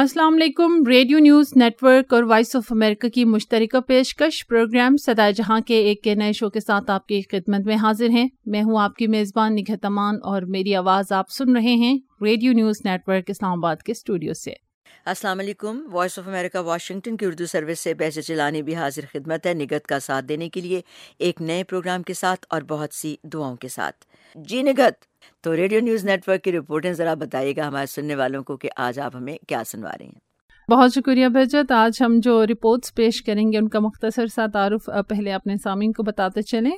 السلام علیکم، radio news net work اور وائس آف امریکہ کی مشترکہ پیشکش پروگرام سدائے جہاں کے ایک کے نئے شو کے ساتھ آپ کی خدمت میں حاضر ہیں۔ میں ہوں آپ کی میزبان نگہتمان اور میری آواز آپ سن رہے ہیں radio news net work Islamabad کے اسٹوڈیو سے۔ السلام علیکم وائس آف امریکہ واشنگٹن کی اردو سروس سے بحث چلانے بھی حاضر خدمت ہے نگت کا ساتھ دینے کے لیے ایک نئے پروگرام کے ساتھ اور بہت سی دعاؤں کے ساتھ۔ جی نگت تو ریڈیو نیوز نیٹ ورک کی رپورٹیں ذرا بتائیے گا ہمارے سننے والوں کو کہ آج آپ ہمیں کیا سنوا رہے ہیں۔ بہت شکریہ بہجت آج ہم جو رپورٹس پیش کریں گے ان کا مختصر سا تعارف پہلے اپنے سامعین کو بتاتے چلیں۔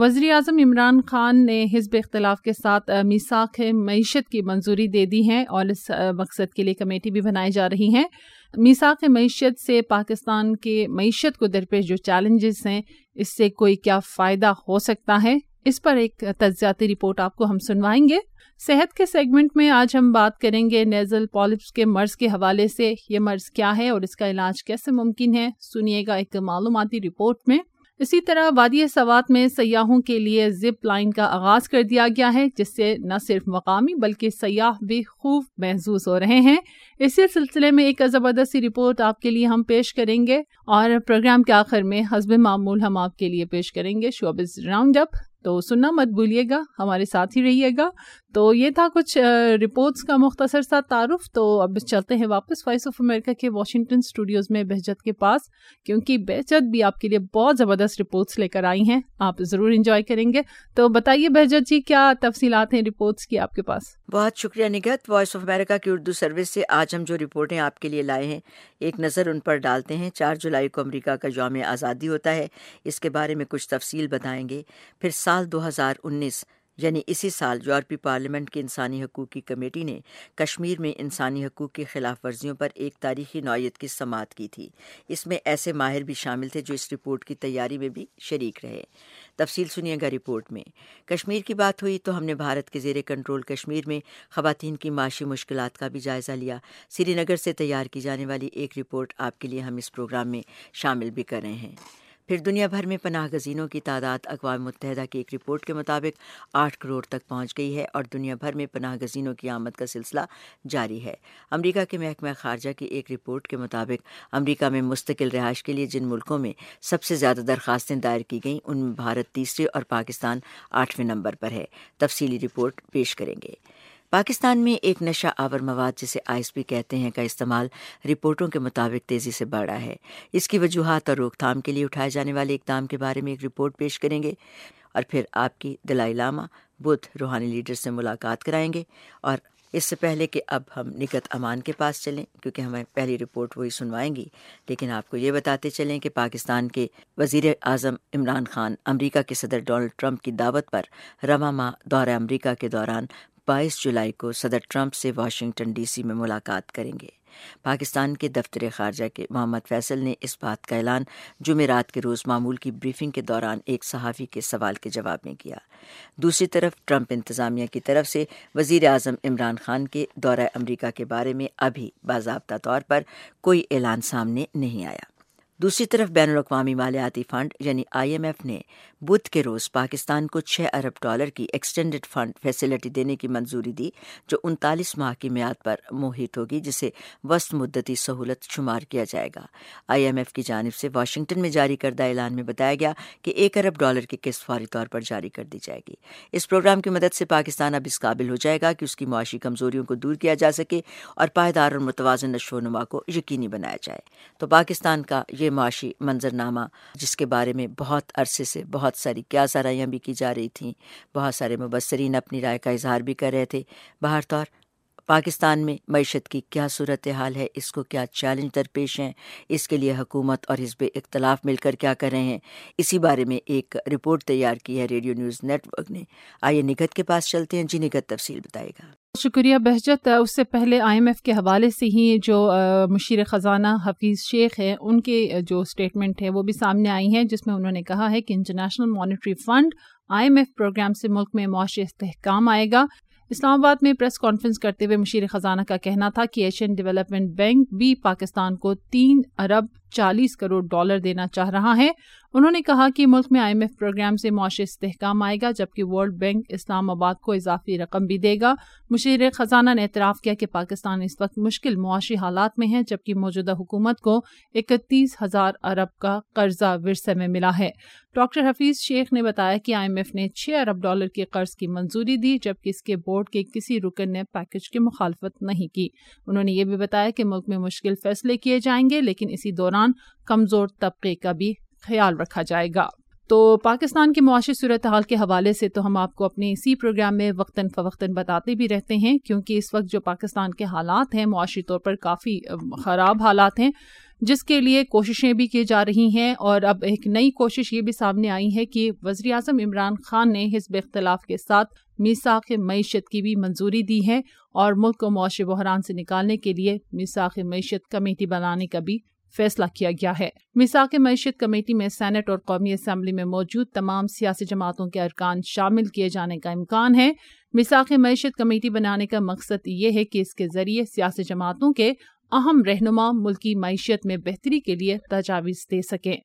وزیر اعظم عمران خان نے حزب اختلاف کے ساتھ میساک معیشت کی منظوری دے دی ہے اور اس مقصد کے لیے کمیٹی بھی بنائی جا رہی ہیں۔ میساک معیشت سے پاکستان کے معیشت کو درپیش جو چیلنجز ہیں، اس سے کوئی کیا فائدہ ہو سکتا ہے؟ اس پر ایک تجزیاتی رپورٹ آپ کو ہم سنوائیں گے۔ صحت کے سیگمنٹ میں آج ہم بات کریں گے نیزل پالپس کے مرض کے حوالے سے، یہ مرض کیا ہے اور اس کا علاج کیسے ممکن ہے؟ سنیے گا ایک معلوماتی رپورٹ میں۔ اسی طرح وادی سوات میں سیاحوں کے لیے زپ لائن کا آغاز کر دیا گیا ہے، جس سے نہ صرف مقامی بلکہ سیاح بھی خوب محسوس ہو رہے ہیں۔ اسی سلسلے میں ایک زبردستی رپورٹ آپ کے لیے ہم پیش کریں گے اور پروگرام کے آخر میں حزب معمول ہم آپ کے لیے پیش کریں گے۔ شوبز راؤنڈ اپ، تو سننا مت بھولیے گا، ہمارے ساتھ ہی رہیے گا۔ تو یہ تھا کچھ رپورٹس کا مختصر سا تعارف۔ تو اب چلتے ہیں واپس وائس آف امریکہ کے واشنگٹن اسٹوڈیوز میں بہجت کے پاس، کیونکہ بہجت بھی آپ کے لیے بہت زبردست رپورٹس لے کر آئی ہیں۔ آپ ضرور انجوائے کریں گے۔ تو بتائیے بہجت جی کیا تفصیلات ہیں رپورٹس کی آپ کے پاس؟ بہت شکریہ نگت وائس آف امریکہ کی اردو سروس سے آج ہم جو رپورٹیں آپ کے لیے لائے ہیں، ایک نظر ان پر ڈالتے ہیں۔ چار جولائی کو امریکہ کا یوم آزادی ہوتا ہے۔ اس کے بارے میں کچھ تفصیل بتائیں گے۔ پھر سال دو ہزار انیس یعنی اسی سال یورپی پارلیمنٹ کی انسانی حقوق کی کمیٹی نے کشمیر میں انسانی حقوق کی خلاف ورزیوں پر ایک تاریخی نوعیت کی سماعت کی تھی۔ اس میں ایسے ماہر بھی شامل تھے جو اس رپورٹ کی تیاری میں بھی شریک رہے۔ تفصیل سنیے گا رپورٹ میں۔ کشمیر کی بات ہوئی تو ہم نے بھارت کے زیر کنٹرول کشمیر میں خواتین کی معاشی مشکلات کا بھی جائزہ لیا۔ سری نگر سے تیار کی جانے والی ایک رپورٹ آپ کے لیے ہم اس پروگرام میں شامل بھی کر رہے ہیں۔ پھر دنیا بھر میں پناہ گزینوں کی تعداد اقوام متحدہ کی ایک رپورٹ کے مطابق آٹھ کروڑ تک پہنچ گئی ہے اور دنیا بھر میں پناہ گزینوں کی آمد کا سلسلہ جاری ہے۔ امریکہ کے محکمہ خارجہ کی ایک رپورٹ کے مطابق امریکہ میں مستقل رہائش کے لیے جن ملکوں میں سب سے زیادہ درخواستیں دائر کی گئیں، ان میں بھارت تیسرے اور پاکستان آٹھویں نمبر پر ہے۔ تفصیلی رپورٹ پیش کریں گے۔ پاکستان میں ایک نشہ آور مواد جسے آئس بھی کہتے ہیں، کا استعمال رپورٹوں کے مطابق تیزی سے بڑھا ہے۔ اس کی وجوہات اور روک تھام کے لیے اٹھائے جانے والے اقدام کے بارے میں ایک رپورٹ پیش کریں گے۔ اور پھر آپ کی دلائی لامہ بدھ روحانی لیڈر سے ملاقات کرائیں گے۔ اور اس سے پہلے کہ اب ہم نکت امان کے پاس چلیں، کیونکہ ہمیں پہلی رپورٹ وہی سنوائیں گی۔ لیکن آپ کو یہ بتاتے چلیں کہ پاکستان کے وزیر اعظم عمران خان امریکہ کے صدر ڈونلڈ ٹرمپ کی دعوت پر رواں ماہ دورہ امریکہ کے دوران بائیس جولائی کو صدر ٹرمپ سے واشنگٹن ڈی سی میں ملاقات کریں گے۔ پاکستان کے دفتر خارجہ کے محمد فیصل نے اس بات کا اعلان جمعرات کے روز معمول کی بریفنگ کے دوران ایک صحافی کے سوال کے جواب میں کیا۔ دوسری طرف ٹرمپ انتظامیہ کی طرف سے وزیر اعظم عمران خان کے دورہ امریکہ کے بارے میں ابھی باضابطہ طور پر کوئی اعلان سامنے نہیں آیا۔ دوسری طرف بین الاقوامی مالیاتی فنڈ یعنی آئی ایم ایف نے بدھ کے روز پاکستان کو چھ ارب ڈالر کی ایکسٹینڈڈ فنڈ فیسلٹی دینے کی منظوری دی، جو انتالیس ماہ کی میعاد پر محیط ہوگی، جسے وسط مدتی سہولت شمار کیا جائے گا۔ آئی ایم ایف کی جانب سے واشنگٹن میں جاری کردہ اعلان میں بتایا گیا کہ ایک ارب ڈالر کی قسط فوری طور پر جاری کر دی جائے گی۔ اس پروگرام کی مدد سے پاکستان اب اس قابل ہو جائے گا کہ اس کی معاشی کمزوریوں کو دور کیا جا سکے اور پائیدار اور متوازن نشو و نما کو یقینی بنایا جائے۔ تو پاکستان کا یہ معاشی منظرنامہ، جس کے بارے میں بہت عرصے سے بہت ساری کیا سرائیاں بھی کی جا رہی تھیں۔ بہت سارے مبصرین اپنی رائے کا اظہار بھی کر رہے تھے۔ باہر طور پاکستان میں معیشت کی کیا صورت حال ہے، اس کو کیا چیلنج درپیش ہیں، اس کے لیے حکومت اور حزب اختلاف مل کر کیا کر رہے ہیں۔ اسی بارے میں ایک رپورٹ تیار کی ہے، ریڈیو نیوز نیٹ ورک نے۔ آئیے نگت کے پاس چلتے ہیں۔ جی نگت تفصیل بتائے گا۔ شکریہ بہجت۔ اس سے پہلے آئی ایم ایف کے حوالے سے ہی جو مشیر خزانہ حفیظ شیخ ہیں، ان کے جو اسٹیٹمنٹ ہے وہ بھی سامنے آئی ہیں، جس میں انہوں نے کہا ہے کہ International Monetary Fund I M F programme سے ملک میں معاشی استحکام آئے گا۔ اسلام آباد میں پریس کانفرنس کرتے ہوئے مشیر خزانہ کا کہنا تھا کہ ایشین ڈیولپمنٹ بینک بھی پاکستان کو تین ارب چالیس کروڑ ڈالر دینا چاہ رہا ہے۔ انہوں نے کہا کہ ملک میں آئی ایم ایف پروگرام سے معاشی استحکام آئے گا، جبکہ ورلڈ بینک اسلام آباد کو اضافی رقم بھی دے گا۔ مشیر خزانہ نے اعتراف کیا کہ پاکستان اس وقت مشکل معاشی حالات میں ہے، جبکہ موجودہ حکومت کو اکتیس ہزار ارب کا قرضہ ورثے میں ملا ہے۔ ڈاکٹر حفیظ شیخ نے بتایا کہ آئی ایم ایف نے چھ ارب ڈالر کے قرض کی منظوری دی، جبکہ اس کے بورڈ کے کسی رکن نے پیکج کی مخالفت نہیں کی۔ انہوں نے یہ بھی بتایا کہ ملک میں مشکل فیصلے کیے جائیں گے، لیکن اسی دوران کمزور طبقے کا بھی خیال رکھا جائے گا۔ تو پاکستان کی معاشی صورتحال کے حوالے سے تو ہم آپ کو اپنے اسی پروگرام میں وقتاً فوقتاً بتاتے بھی رہتے ہیں، کیونکہ اس وقت جو پاکستان کے حالات ہیں معاشی طور پر کافی خراب حالات ہیں، جس کے لیے کوششیں بھی کی جا رہی ہیں۔ اور اب ایک نئی کوشش یہ بھی سامنے آئی ہے کہ وزیر اعظم عمران خان نے حزب اختلاف کے ساتھ میساخ معیشت کی بھی منظوری دی ہے اور ملک کو معاشی بحران سے نکالنے کے لیے میساخ معیشت کمیٹی بنانے کا بھی فیصلہ کیا گیا ہے۔ میساک معیشت کمیٹی میں سینٹ اور قومی اسمبلی میں موجود تمام سیاسی جماعتوں کے ارکان شامل کیے جانے کا امکان ہے۔ میساک معیشت کمیٹی بنانے کا مقصد یہ ہے کہ اس کے ذریعے سیاسی جماعتوں کے اہم رہنما ملکی معیشت میں بہتری کے لیے تجاویز دے سکیں۔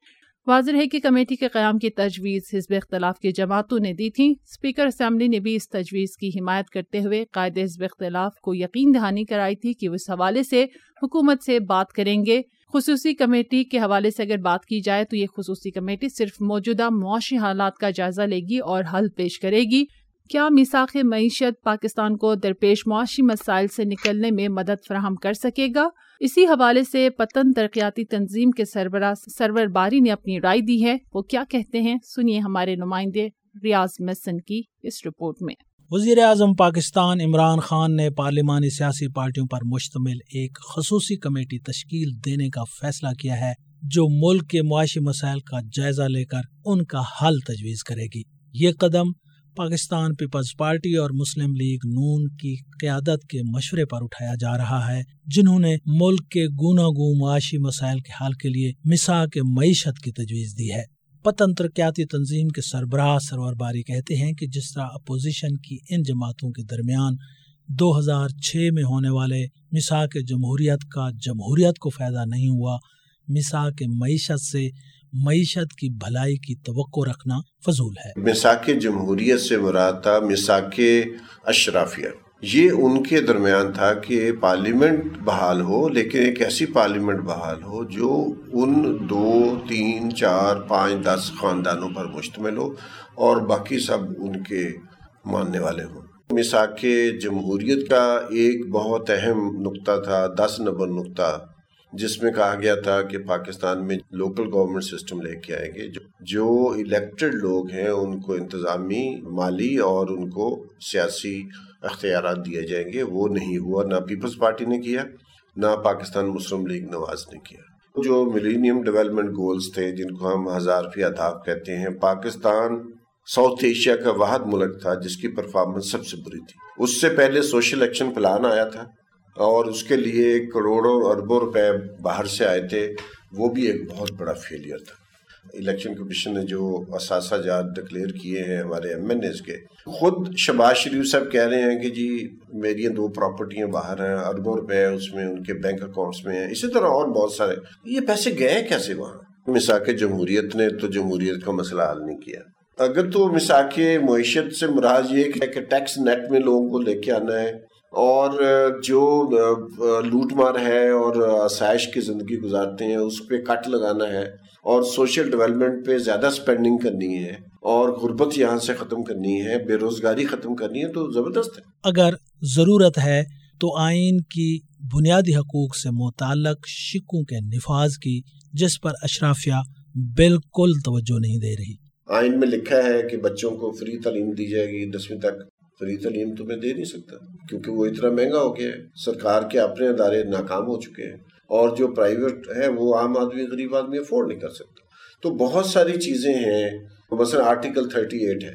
واضح ہے کہ کمیٹی کے قیام کی تجویز حزب اختلاف کی جماعتوں نے دی تھی۔ اسپیکر اسمبلی نے بھی اس تجویز کی حمایت کرتے ہوئے قائد حزب اختلاف کو یقین دہانی کرائی تھی کہ وہ اس حوالے سے حکومت سے بات کریں گے۔ خصوصی کمیٹی کے حوالے سے اگر بات کی جائے تو یہ خصوصی کمیٹی صرف موجودہ معاشی حالات کا جائزہ لے گی اور حل پیش کرے گی۔ کیا میساخ معیشت پاکستان کو درپیش معاشی مسائل سے نکلنے میں مدد فراہم کر سکے گا؟ اسی حوالے سے پتن ترقیاتی تنظیم کے سربراہ سرور باری نے اپنی رائے دی ہے۔ وہ کیا کہتے ہیں؟ سنیے ہمارے نمائندے ریاض مسن کی اس رپورٹ میں۔ وزیر اعظم پاکستان عمران خان نے پارلیمانی سیاسی پارٹیوں پر مشتمل ایک خصوصی کمیٹی تشکیل دینے کا فیصلہ کیا ہے، جو ملک کے معاشی مسائل کا جائزہ لے کر ان کا حل تجویز کرے گی۔ یہ قدم پاکستان پیپلز پارٹی اور مسلم لیگ نون کی قیادت کے مشورے پر اٹھایا جا رہا ہے، جنہوں نے ملک کے گوناگوں معاشی مسائل کے حل کے لیے مسا کے معیشت کی تجویز دی ہے۔ پتن ترقیاتی تنظیم کے سربراہ سرور باری کہتے ہیں کہ جس طرح اپوزیشن کی ان جماعتوں کے درمیان دو ہزار چھ میں ہونے والے مساق جمہوریت کا جمہوریت کو فائدہ نہیں ہوا مساق معیشت سے معیشت کی بھلائی کی توقع رکھنا فضول ہے۔ مساق جمہوریت سے مراد تھا مساق اشرافیہ یہ ان کے درمیان تھا کہ پارلیمنٹ بحال ہو، لیکن ایک ایسی پارلیمنٹ بحال ہو جو ان دو، تین، چار، پانچ، دس خاندانوں پر مشتمل ہو اور باقی سب ان کے ماننے والے ہوں۔ مساق جمہوریت کا ایک بہت اہم نقطہ تھا، دس نمبر نقطہ، جس میں کہا گیا تھا کہ پاکستان میں لوکل گورنمنٹ سسٹم لے کے آئیں گے۔ جو الیکٹڈ لوگ ہیں، ان کو انتظامی، مالی اور ان کو سیاسی اختیارات دیے جائیں گے، وہ نہیں ہوا، نہ پیپلز پارٹی نے کیا، نہ پاکستان مسلم لیگ نواز نے کیا۔ جو ملینیم ڈیولپمنٹ گولز تھے، جن کو ہم ہزار فی اداب کہتے ہیں، پاکستان ساؤتھ ایشیا کا واحد ملک تھا، جس کی پرفارمنس سب سے بری تھی۔ اس سے پہلے سوشل ایکشن پلان آیا تھا، اور اس کے لیے کروڑوں اربوں روپے باہر سے آئے تھے، وہ بھی ایک بہت بڑا فیلئر تھا۔ الیکشن کمیشن نے جو اثاثہ جات ڈکلیئر کیے ہیں ہمارے ایم این ایز کے، خود شباز شریف صاحب کہہ رہے ہیں کہ جی میری دو پراپرٹیاں باہر ہیں، اربوں روپے اس میں ان کے بینک اکاؤنٹس میں ہیں، اسی طرح اور بہت سارے۔ یہ پیسے گئے کیسے وہاں؟ مساق جمہوریت نے تو جمہوریت کا مسئلہ حل نہیں کیا۔ اگر تو مساق معیشت سے مراد یہ کہ ٹیکس نیٹ میں لوگوں کو لے کے آنا ہے اور جو لوٹ مار ہے اور آسائش کی زندگی گزارتے ہیں، اس پہ کٹ لگانا ہے۔ اور سوشل ڈیولپمنٹ پہ زیادہ سپینڈنگ کرنی ہے اور غربت یہاں سے ختم کرنی ہے بے روزگاری ختم کرنی ہے تو زبردست ہے۔ اگر ضرورت ہے تو آئین کی بنیادی حقوق سے متعلق شکوں کے نفاذ کی جس پر اشرافیہ بالکل توجہ نہیں دے رہی۔ آئین میں لکھا ہے کہ بچوں کو فری تعلیم دی جائے گی دسویں تک فری تعلیم تو میں دے نہیں سکتا کیونکہ وہ اتنا مہنگا ہو گیا ہے۔ سرکار کے اپنے ادارے ناکام ہو چکے ہیں۔ اور جو پرائیویٹ ہے وہ عام آدمی غریب آدمی افورڈ نہیں کر سکتا۔ تو بہت ساری چیزیں ہیں۔ مثلا آرٹیکل تھرٹی ایٹ ہے،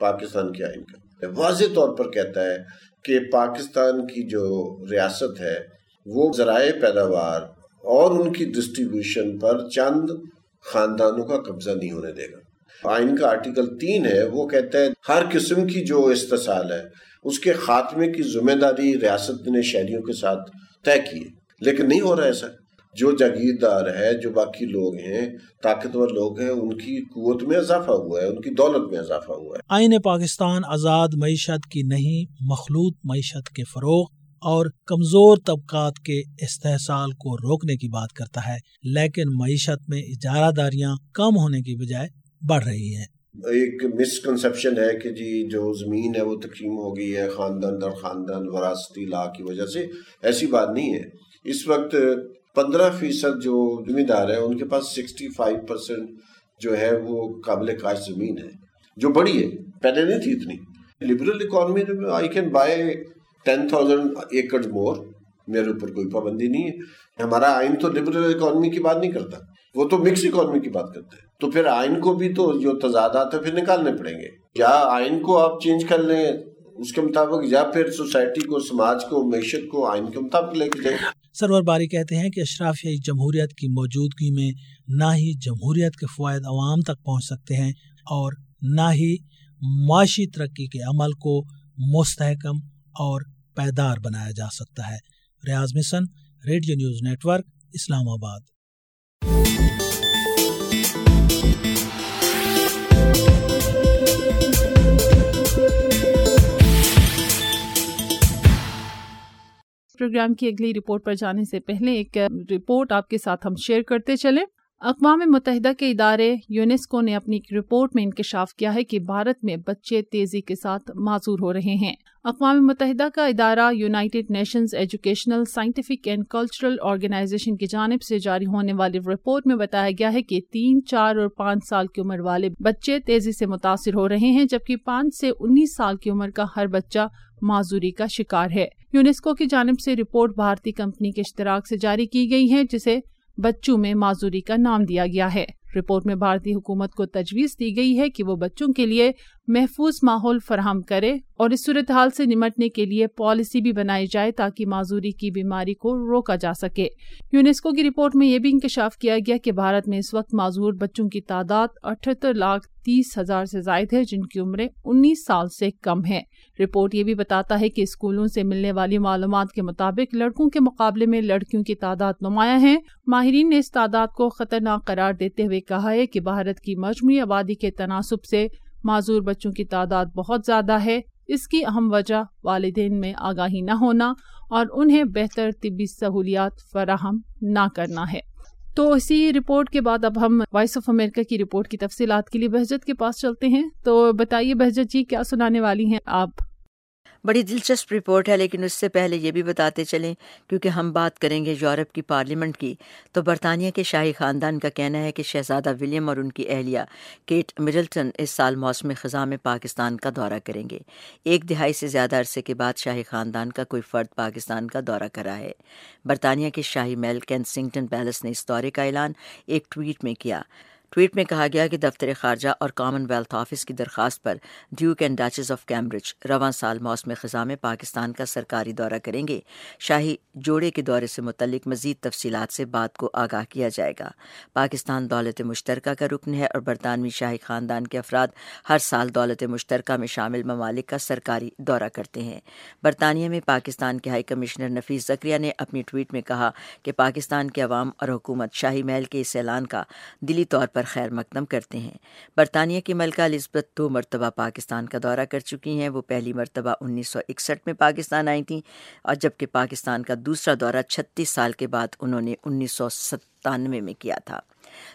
پاکستان کے آئین کا۔ واضح طور پر کہتا ہے کہ پاکستان کی جو ریاست ہے، وہ ذرائع پیداوار اور ان کی ڈسٹریبیوشن پر چند خاندانوں کا قبضہ نہیں ہونے دے گا۔ آئین کا آرٹیکل تین ہے، وہ کہتا ہے ہر قسم کی جو استحصال ہے، اس کے خاتمے کی ذمہ داری ریاست نے شہریوں کے ساتھ طے کی ہے۔ لیکن نہیں ہو رہا ایسا۔ جو جاگیردار ہے جو باقی لوگ ہیں طاقتور لوگ ہیں ان کی قوت میں اضافہ ہوا ہے ان کی دولت میں اضافہ ہوا ہے۔ آئین پاکستان آزاد معیشت کی نہیں مخلوط معیشت کے فروغ اور کمزور طبقات کے استحصال کو روکنے کی بات کرتا ہے۔ لیکن معیشت میں اجارہ داریاں کم ہونے کی بجائے بڑھ رہی ہیں۔ ایک مسکنسپشن ہے کہ جی جو زمین ہے وہ تقسیم ہو گئی ہے خاندان در خاندان وراثتی لا کی وجہ سے۔ ایسی بات نہیں ہے۔ اس وقت پندرہ فیصد جو ذمہ دار ہے ان کے پاس سکسٹی فائیو پرسینٹ جو ہے وہ قابل کاش زمین ہے، جو بڑی ہے، پہلے نہیں تھی اتنی۔ Liberal economy I can buy ten thousand acre more میرے اوپر کوئی پابندی نہیں ہے۔ ہمارا آئین تو لبرل اکانومی کی بات نہیں کرتا، وہ تو مکس اکانومی کی بات کرتا ہے۔ تو پھر آئین کو بھی تو جو تضادات ہے پھر نکالنے پڑیں گے۔ یا آئین کو آپ چینج کر لیں، اس کے مطابق، یا پھر سوسائٹی کو، سماج کو، معیشت کو آئین کے مطابق لے کے جائیں۔ سرور باری کہتے ہیں کہ اشرافیائی جمہوریت کی موجودگی میں نہ ہی جمہوریت کے فوائد عوام تک پہنچ سکتے ہیں اور نہ ہی معاشی ترقی کے عمل کو مستحکم اور پیدار بنایا جا سکتا ہے۔ Riaz Masan, Radio News Network, Islamabad. Programme کی اگلی رپورٹ پر جانے سے پہلے ایک رپورٹ آپ کے ساتھ ہم شیئر کرتے چلیں۔ اقوام متحدہ کے ادارے یونیسکو نے اپنی ایک رپورٹ میں انکشاف کیا ہے کہ بھارت میں بچے تیزی کے ساتھ معذور ہو رہے ہیں۔ اقوام متحدہ کا ادارہ United Nations Educational, Scientific and Cultural Organization کی جانب سے جاری ہونے والی رپورٹ میں بتایا گیا ہے کہ تین، چار اور پانچ سال کی عمر والے بچے تیزی سے متاثر ہو رہے ہیں، جبکہ پانچ سے انیس سال کی عمر کا ہر بچہ معذوری کا شکار ہے۔ یونیسکو کی جانب سے رپورٹ بھارتی کمپنی کے اشتراک سے جاری کی گئی ہے، جسے بچوں میں معذوری کا نام دیا گیا ہے۔ رپورٹ میں بھارتی حکومت کو تجویز دی گئی ہے کہ وہ بچوں کے لیے محفوظ ماحول فراہم کرے اور اس صورتحال سے نمٹنے کے لیے پالیسی بھی بنائی جائے تاکہ معذوری کی بیماری کو روکا جا سکے۔ یونیسکو کی رپورٹ میں یہ بھی انکشاف کیا گیا کہ بھارت میں اس وقت معذور بچوں کی تعداد اٹھہتر لاکھ تیس ہزار سے زائد ہے، جن کی عمریں انیس سال سے کم ہے رپورٹ یہ بھی بتاتا ہے کہ اسکولوں سے ملنے والی معلومات کے مطابق لڑکوں کے مقابلے میں لڑکیوں کی تعداد نمایاں ہے۔ ماہرین نے اس تعداد کو خطرناک قرار دیتے ہوئے کہا ہے کہ بھارت کی مجموعی آبادی کے تناسب سے معذور بچوں کی تعداد بہت زیادہ ہے۔ اس کی اہم وجہ والدین میں آگاہی نہ ہونا اور انہیں بہتر طبی سہولیات فراہم نہ کرنا ہے۔ تو اسی رپورٹ کے بعد اب ہم وائس آف امریکہ کی رپورٹ کی تفصیلات کے لیے بہجت کے پاس چلتے ہیں۔ تو بتائیے بہجت جی کیا سنانے والی ہیں آپ؟ بڑی دلچسپ رپورٹ ہے، لیکن اس سے پہلے یہ بھی بتاتے چلیں، کیونکہ ہم بات کریں گے یورپ کی پارلیمنٹ کی، تو برطانیہ کے شاہی خاندان کا کہنا ہے کہ شہزادہ ولیم اور ان کی اہلیہ کیٹ مڈلٹن اس سال موسم خزاں میں پاکستان کا دورہ کریں گے۔ ایک دہائی سے زیادہ عرصے کے بعد شاہی خاندان کا کوئی فرد پاکستان کا دورہ کرا ہے۔ برطانیہ کے شاہی محل کینسنگٹن پیلس نے اس دورے کا اعلان ایک ٹویٹ میں کیا۔ ٹویٹ میں کہا گیا کہ دفتر خارجہ اور کامن ویلتھ آفس کی درخواست پر Duke and Duchess of Cambridge رواں سال موسم خزاں میں پاکستان کا سرکاری دورہ کریں گے۔ شاہی جوڑے کے دورے سے متعلق مزید تفصیلات سے بات کو آگاہ کیا جائے گا۔ پاکستان دولت مشترکہ کا رکن ہے اور برطانوی شاہی خاندان کے افراد ہر سال دولت مشترکہ میں شامل ممالک کا سرکاری دورہ کرتے ہیں۔ برطانیہ میں پاکستان کے ہائی کمشنر نفیس زکریہ نے اپنی ٹویٹ میں کہا کہ پاکستان کے عوام اور حکومت شاہی محل کے اس اعلان کا دلی طور پر پر خیر مقدم کرتے ہیں۔ برطانیہ کی ملکہ الزبت دو مرتبہ پاکستان کا دورہ کر چکی ہیں۔ وہ پہلی مرتبہ انیس سو اکسٹھ میں پاکستان آئی تھیں اور جبکہ پاکستان کا دوسرا دورہ چھتیس سال کے بعد انہوں نے انیس سو ستانوے میں کیا تھا۔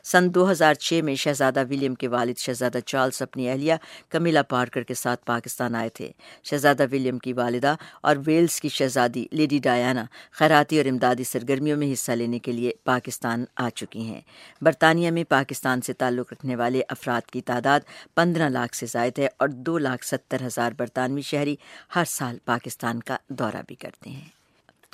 سن دو ہزار چھ میں شہزادہ ولیم کے والد شہزادہ چارلس اپنی اہلیہ کمیلا پارکر کے ساتھ پاکستان آئے تھے۔ شہزادہ ولیم کی والدہ اور ویلز کی شہزادی لیڈی ڈایانا خیراتی اور امدادی سرگرمیوں میں حصہ لینے کے لیے پاکستان آ چکی ہیں۔ برطانیہ میں پاکستان سے تعلق رکھنے والے افراد کی تعداد پندرہ لاکھ سے زائد ہے اور دو لاکھ ستر ہزار برطانوی شہری ہر سال پاکستان کا دورہ بھی کرتے ہیں۔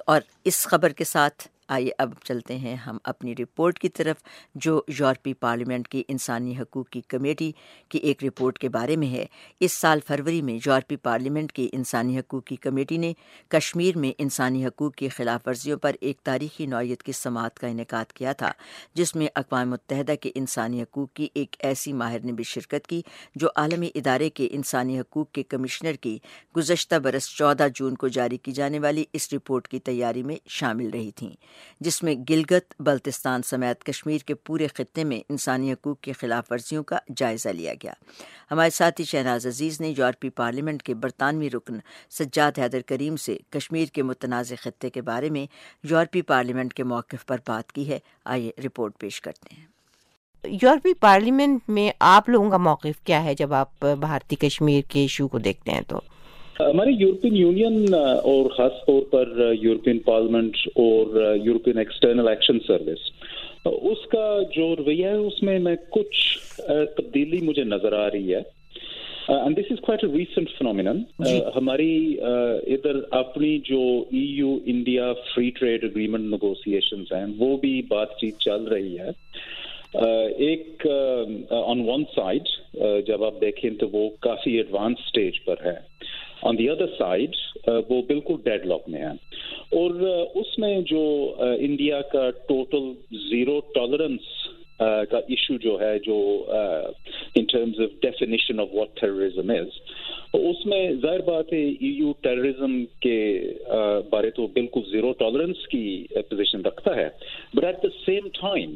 اور اس خبر کے ساتھ آئیے اب چلتے ہیں ہم اپنی رپورٹ کی طرف، جو یورپی پارلیمنٹ کی انسانی حقوق کی کمیٹی کی ایک رپورٹ کے بارے میں ہے۔ اس سال فروری میں یورپی پارلیمنٹ کی انسانی حقوق کی کمیٹی نے کشمیر میں انسانی حقوق کی خلاف ورزیوں پر ایک تاریخی نوعیت کی سماعت کا انعقاد کیا تھا، جس میں اقوام متحدہ کے انسانی حقوق کی ایک ایسی ماہر نے بھی شرکت کی، جو عالمی ادارے کے انسانی حقوق کے کمشنر کی گزشتہ برس چودہ جون کو جاری کی جانے والی اس رپورٹ کی تیاری میں شامل رہی تھیں۔ جس میں گلگت بلتستان سمیت کشمیر کے پورے خطے میں انسانی حقوق کی خلاف ورزیوں کا جائزہ لیا گیا۔ ہمارے ساتھی شہناز عزیز نے یورپی پارلیمنٹ کے برطانوی رکن سجاد حیدر کریم سے کشمیر کے متنازع خطے کے بارے میں یورپی پارلیمنٹ کے موقف پر بات کی ہے۔ آئیے رپورٹ پیش کرتے ہیں۔ یورپی پارلیمنٹ میں آپ لوگوں کا موقف کیا ہے جب آپ بھارتی کشمیر کے ایشو کو دیکھتے ہیں تو؟ ہمارے یورپین یونین اور خاص طور پر یورپین پارلیمنٹ اور یورپین ایکسٹرنل ایکشن سروس اس کا جو رویہ ہے اس میں میں کچھ تبدیلی مجھے نظر آ رہی ہے۔ And this is quite a recent phenomenon ہماری ادھر اپنی جو E U India free trade agreement negotiations ہیں وہ بھی بات چیت چل رہی ہے۔ ایک آن ون سائڈ جب آپ دیکھیں تو وہ کافی ایڈوانس اسٹیج پر ہے۔ آن دی ادر سائڈ وہ بالکل ڈیڈ لاک میں ہے اور uh, اس میں جو uh, انڈیا کا ٹوٹل زیرو ٹالرنس کا ایشو جو ہے جو in terms of definition of what terrorism is اس میں ظاہر بات ہے ای یو ٹیررزم کے بارے تو بالکل زیرو ٹالرنس کی پوزیشن رکھتا ہے but at the same time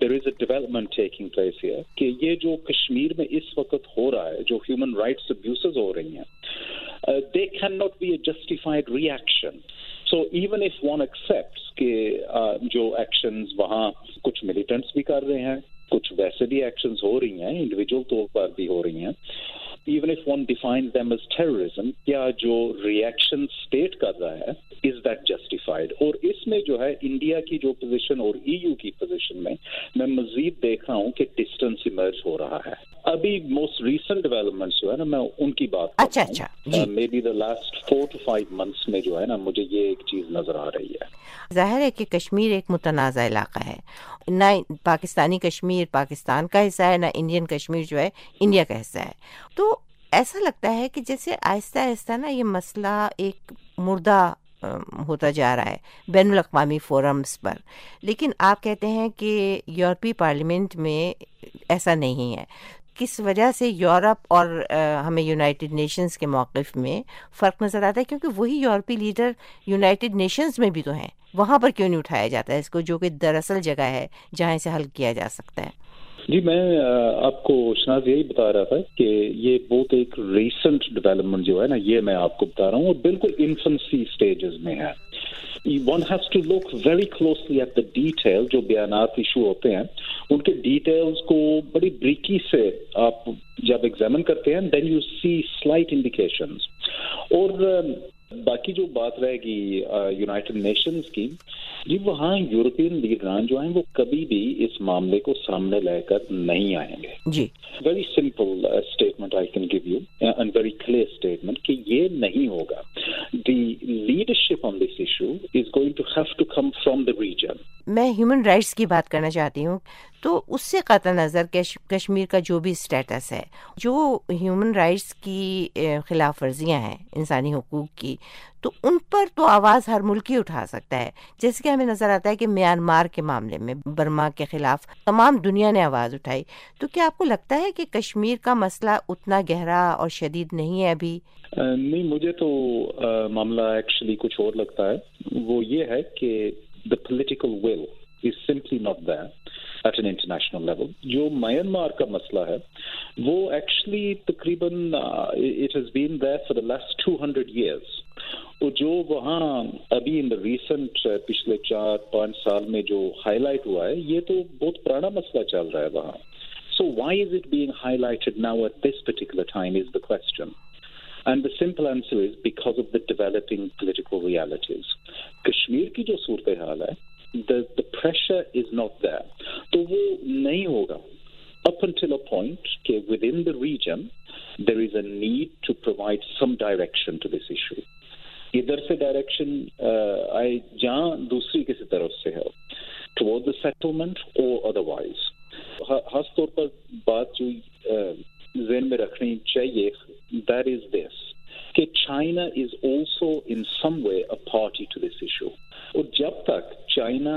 there is a development taking place ہے کہ یہ جو کشمیر میں اس وقت ہو رہا ہے جو ہیومن رائٹس ابیوسز ہو رہی ہیں they can not be a justified reaction so even if one accept کہ جو ایکشنز وہاں کچھ ملیٹنٹس بھی کر رہے ہیں، کچھ ویسے بھی ایکشنز ہو رہی ہیں انڈیویجول طور پر بھی ہو رہی ہیں even if one define them as terrorism کیا جو ریئیکشن اسٹیٹ کر رہا ہے از دیٹ جسٹیفائڈ اور اس میں جو ہے انڈیا کی جو پوزیشن اور ای یو کی پوزیشن میں میں مزید دیکھ رہا ہوں کہ ڈسٹینس ایمرج ہو رہا ہے ابھی موسٹ ریسنٹ ڈیولپمنٹ جو ہے نا میں ان کی بات اچھا اچھا maybe the last four to five months میں جو ہے نا مجھے یہ ایک چیز نظر آ رہی ہے ظاہر ہے کہ کشمیر ایک متنازع علاقہ ہے۔ نہ پاکستانی کشمیر پاکستان کا حصہ ہے نہ انڈین کشمیر جو ہے انڈیا کا حصہ ہے۔ تو ایسا لگتا ہے کہ جیسے آہستہ آہستہ نا یہ مسئلہ ایک مردہ ہوتا جا رہا ہے بین الاقوامی فورمز پر۔ لیکن آپ کہتے ہیں کہ یورپی پارلیمنٹ میں ایسا نہیں ہے۔ کس وجہ سے یورپ اور ہمیں یونائٹڈ نیشنز کے موقف میں فرق نظر آتا ہے؟ کیونکہ وہی یورپی لیڈر یونائٹڈ نیشنز میں بھی تو ہیں۔ وہاں پر کیوں نہیں اٹھایا جاتا ہے اس کو جو کہ دراصل جگہ ہے جہاں اسے حل کیا جا سکتا ہے؟ جی میں آپ کو شناز یہی بتا رہا تھا کہ یہ بہت ایک ریسنٹ ڈیولپمنٹ جو ہے نا، یہ میں آپ کو بتا رہا ہوں اور بالکل انفنسی اسٹیجز میں ہے۔ One has to look very closely at the detail جو بیانات ایشو ہوتے ہیں، ان کے ڈیٹیلز کو بڑی بریکی سے آپ جب ایگزامن کرتے ہیں then you see slight indications اور باقی جو بات رہے گی یونائٹڈ نیشنز کی جی وہاں یورپین لیڈران جو ہیں وہ کبھی بھی اس معاملے کو سامنے لے کر نہیں آئیں گے۔ جی۔ Very simple statement I can give you and very clear statement کہ یہ نہیں ہوگا۔ The leadership on this issue is going to have to come from the region میں ہیومن رائٹس کی بات کرنا چاہتی ہوں۔ تو اس سے قطع نظر کشمیر کا جو بھی اسٹیٹس ہے، جو ہیومن رائٹس کی خلاف ورزیاں ہیں انسانی حقوق کی، تو ان پر تو آواز ہر ملک ہی اٹھا سکتا ہے۔ جیسے کہ ہمیں نظر آتا ہے کہ میانمار کے معاملے میں برما کے خلاف تمام دنیا نے آواز اٹھائی۔ تو کیا آپ کو لگتا ہے کہ کشمیر کا مسئلہ اتنا گہرا اور شدید نہیں ہے ابھی؟ نہیں، مجھے تو معاملہ ایکچولی کچھ اور لگتا ہے۔ وہ یہ ہے کہ the political will is simply not that at an international level جو میانمار کا مسئلہ ہے وہ ایکچولی تقریباً it has been there for the last two hundred years اور جو وہاں ابھی ان دا ریسنٹ پچھلے چار پانچ سال میں جو ہائی لائٹ ہوا ہے یہ تو بہت پرانا مسئلہ چل رہا ہے وہاں so why is it being highlighted now at this particular time is the question and the simple answer is because of the developing political realities Kashmir کی جو صورتحال ہے the pressure is not that تو وہ نہیں ہوگا up until a point کہ with in the region there is a need to provide some direction to this issue ادھر سے ڈائریکشن آئے جہاں دوسری کسی طرف سے ہے ٹوورڈ دا سیٹلمنٹ اور ادر وائز خاص طور پر بات جو ذہن میں رکھنی چاہیے دیٹ از دس کہ China is also in some way a party to this issue China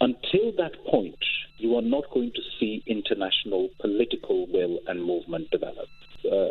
Until that point, you are not going to see international political will and movement develop. Uh,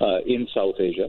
uh, in South Asia.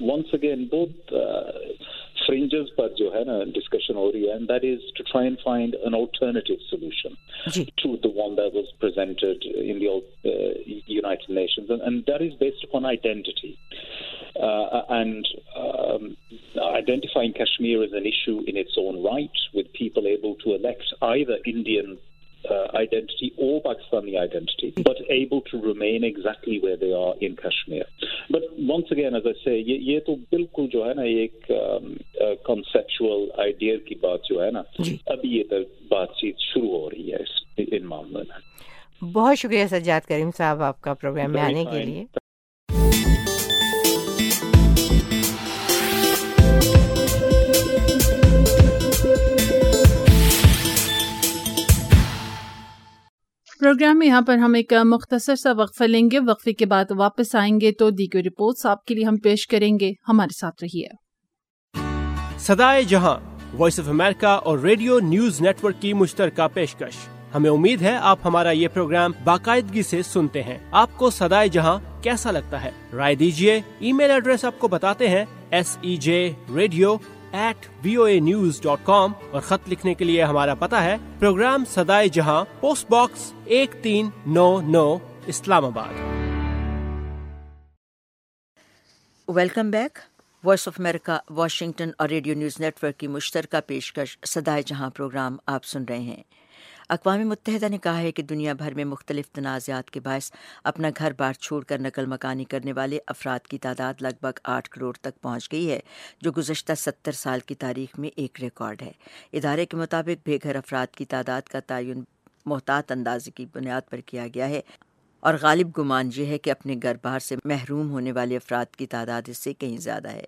once again both fringes but Johanna discussion already, and that is to try and find an alternative solution to the one that was presented in the uh, United Nations, and, that is based upon identity. Uh, and um, identifying Kashmir as an issue in its own right, with people able to elect either Indian uh, identity or Pakistani identity, but able to remain exactly where they are in Kashmir. But once again, as I say, یہ, تو بالکل جو ہے نا ایک conceptual idea کی بات جو ہے نا ابھی یہ بات چیت شروع ہو رہی ہے اس ان معاملے میں بہت شکریہ سجاد کریم صاحب آپ کا پروگرام میں آنے کے لیے پروگرام میں یہاں پر ہم ایک مختصر سا وقفہ لیں گے۔ وقفے کے بعد واپس آئیں گے تو دیگر رپورٹس آپ کے لیے ہم پیش کریں گے۔ ہمارے ساتھ رہیے۔ سدائے جہاں وائس آف امریکہ اور ریڈیو نیوز نیٹ ورک کی مشترکہ پیشکش۔ ہمیں امید ہے آپ ہمارا یہ پروگرام باقاعدگی سے سنتے ہیں۔ آپ کو سدائے جہاں کیسا لگتا ہے؟ رائے دیجیے ای میل ایڈریس آپ کو بتاتے ہیں S E J radio at V O A news dot com اور خط لکھنے کے لیے ہمارا پتا ہے، پروگرام سدائے جہاں، پوسٹ باکس ایک تین نو نو، Islamabad. Welcome back Voice of America Washington اور ریڈیو نیوز نیٹ ورک کی مشترکہ پیشکش سدائے جہاں پروگرام آپ سن رہے ہیں۔ اقوام متحدہ نے کہا ہے کہ دنیا بھر میں مختلف تنازعات کے باعث اپنا گھر بار چھوڑ کر نقل مکانی کرنے والے افراد کی تعداد لگ بھگ آٹھ کروڑ تک پہنچ گئی ہے، جو گزشتہ ستر سال کی تاریخ میں ایک ریکارڈ ہے۔ ادارے کے مطابق، بے گھر افراد کی تعداد کا تعین محتاط اندازے کی بنیاد پر کیا گیا ہے۔ اور غالب گمان یہ ہے کہ اپنے گھر بار سے محروم ہونے والے افراد کی تعداد اس سے کہیں زیادہ ہے۔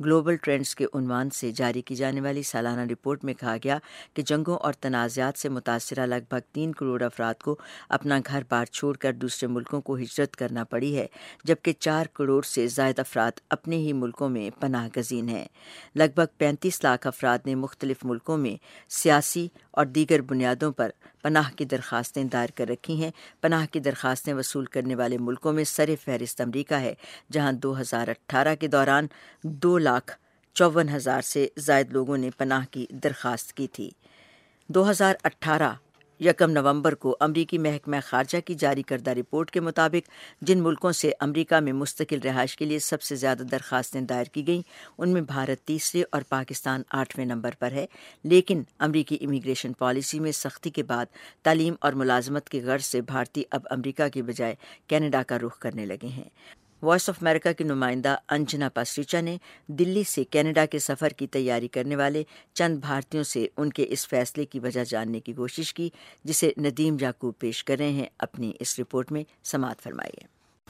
گلوبل ٹرینڈز کے عنوان سے جاری کی جانے والی سالانہ رپورٹ میں کہا گیا کہ جنگوں اور تنازعات سے متاثرہ لگ بھگ تین کروڑ افراد کو اپنا گھر بار چھوڑ کر دوسرے ملکوں کو ہجرت کرنا پڑی ہے، جبکہ چار کروڑ سے زائد افراد اپنے ہی ملکوں میں پناہ گزین ہیں۔ لگ بھگ پینتیس لاکھ افراد نے مختلف ملکوں میں سیاسی اور دیگر بنیادوں پر پناہ کی درخواستیں دائر کر رکھی ہیں۔ پناہ کی درخواستیں وصول کرنے والے ملکوں میں سر فہرست امریکہ ہے، جہاں دو ہزار اٹھارہ کے دوران دو لاکھ چون ہزار سے زائد لوگوں نے پناہ کی درخواست کی تھی۔ دو ہزار اٹھارہ یکم نومبر کو امریکی محکمہ خارجہ کی جاری کردہ رپورٹ کے مطابق جن ملکوں سے امریکہ میں مستقل رہائش کے لیے سب سے زیادہ درخواستیں دائر کی گئیں، ان میں بھارت تیسرے اور پاکستان آٹھویں نمبر پر ہے۔ لیکن امریکی امیگریشن پالیسی میں سختی کے بعد تعلیم اور ملازمت کی غرض سے بھارتی اب امریکہ کے بجائے کینیڈا کا رخ کرنے لگے ہیں۔ وائس آف امریکہ کی نمائندہ انجنا پاسریچا نے دلی سے کینیڈا کے سفر کی تیاری کرنے والے چند بھارتیوں سے ان کے اس فیصلے کی وجہ جاننے کی کوشش کی، جسے ندیم یعقوب پیش کر رہے ہیں اپنی اس رپورٹ میں سماعت فرمائیے۔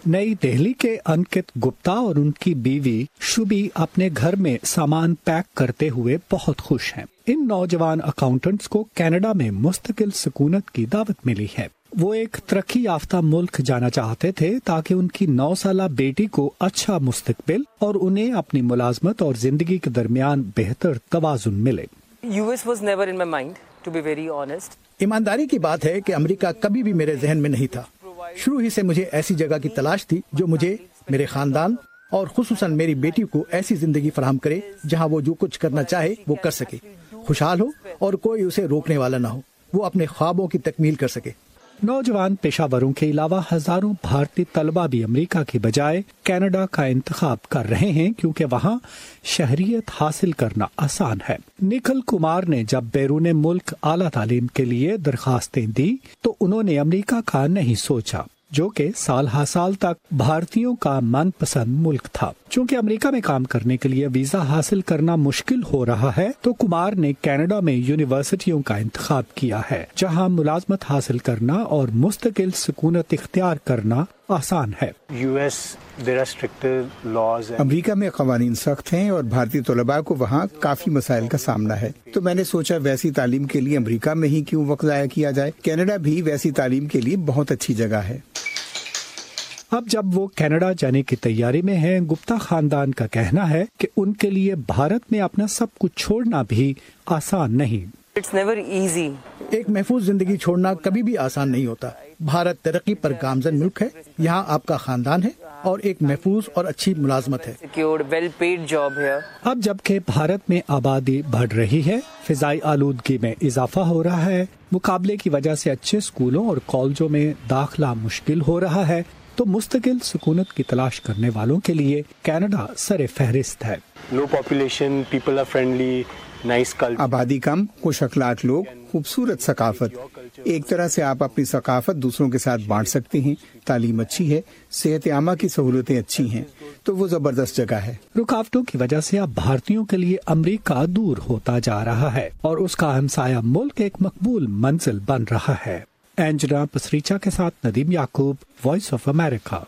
نئی دہلی کے انکت گپتا اور ان کی بیوی شبی اپنے گھر میں سامان پیک کرتے ہوئے بہت خوش ہیں۔ ان نوجوان اکاؤنٹنٹس کو کینیڈا میں مستقل سکونت کی دعوت ملی ہے۔ وہ ایک ترقی یافتہ ملک جانا چاہتے تھے تاکہ ان کی نو سالہ بیٹی کو اچھا مستقبل اور انہیں اپنی ملازمت اور زندگی کے درمیان بہتر توازن ملے۔ ایمانداری کی بات ہے کہ امریکہ کبھی بھی میرے ذہن میں نہیں تھا۔ شروع ہی سے مجھے ایسی جگہ کی تلاش تھی جو مجھے میرے خاندان اور خصوصاً میری بیٹی کو ایسی زندگی فراہم کرے جہاں وہ جو کچھ کرنا چاہے وہ کر سکے۔ خوشحال ہو اور کوئی اسے روکنے والا نہ ہو۔ وہ اپنے خوابوں کی تکمیل کر سکے۔ نوجوان پیشہ وروں کے علاوہ ہزاروں بھارتی طلبہ بھی امریکہ کے بجائے کینیڈا کا انتخاب کر رہے ہیں کیونکہ وہاں شہریت حاصل کرنا آسان ہے۔ نکھل کمار نے جب بیرون ملک اعلیٰ تعلیم کے لیے درخواستیں دی تو انہوں نے امریکہ کا نہیں سوچا۔ جو کہ سال ہا سال تک بھارتیوں کا من پسند ملک تھا۔ چونکہ امریکہ میں کام کرنے کے لیے ویزا حاصل کرنا مشکل ہو رہا ہے، تو کمار نے کینیڈا میں یونیورسٹیوں کا انتخاب کیا ہے، جہاں ملازمت حاصل کرنا اور مستقل سکونت اختیار کرنا آسان ہے۔ یو ایس لاز امریکہ میں قوانین سخت ہیں اور بھارتی طلباء کو وہاں کافی مسائل کا سامنا ہے۔ تو میں نے سوچا ویسی تعلیم کے لیے امریکہ میں ہی کیوں وقت ضائع کیا جائے؟ کینیڈا بھی ویسی تعلیم کے لیے بہت اچھی جگہ ہے۔ اب جب وہ کینیڈا جانے کی تیاری میں ہیں گپتا خاندان کا کہنا ہے کہ ان کے لیے بھارت میں اپنا سب کچھ چھوڑنا بھی آسان نہیں۔ ایک محفوظ زندگی چھوڑنا کبھی بھی آسان نہیں ہوتا۔ بھارت ترقی پر گامزن ملک ہے یہاں آپ کا خاندان ہے اور ایک محفوظ اور اچھی ملازمت ہے۔ اب جبکہ بھارت میں آبادی بڑھ رہی ہے فضائی آلودگی میں اضافہ ہو رہا ہے۔ مقابلے کی وجہ سے اچھے اسکولوں اور کالجوں میں داخلہ مشکل ہو رہا ہے تو مستقل سکونت کی تلاش کرنے والوں کے لیے کینیڈا سر فہرست ہے۔ Low population people are friendly آبادی کم خوش اخلاق لوگ خوبصورت ثقافت۔ ایک طرح سے آپ اپنی ثقافت دوسروں کے ساتھ بانٹ سکتے ہیں۔ تعلیم اچھی ہے صحت عامہ کی سہولتیں اچھی ہیں۔ تو وہ زبردست جگہ ہے۔ رکاوٹوں کی وجہ سے اب بھارتیوں کے لیے امریکہ دور ہوتا جا رہا ہے اور اس کا ہمسایہ ملک ایک مقبول منزل بن رہا ہے۔ اینجنا پسریچا کے ساتھ Nadeem Yaqoob Voice of America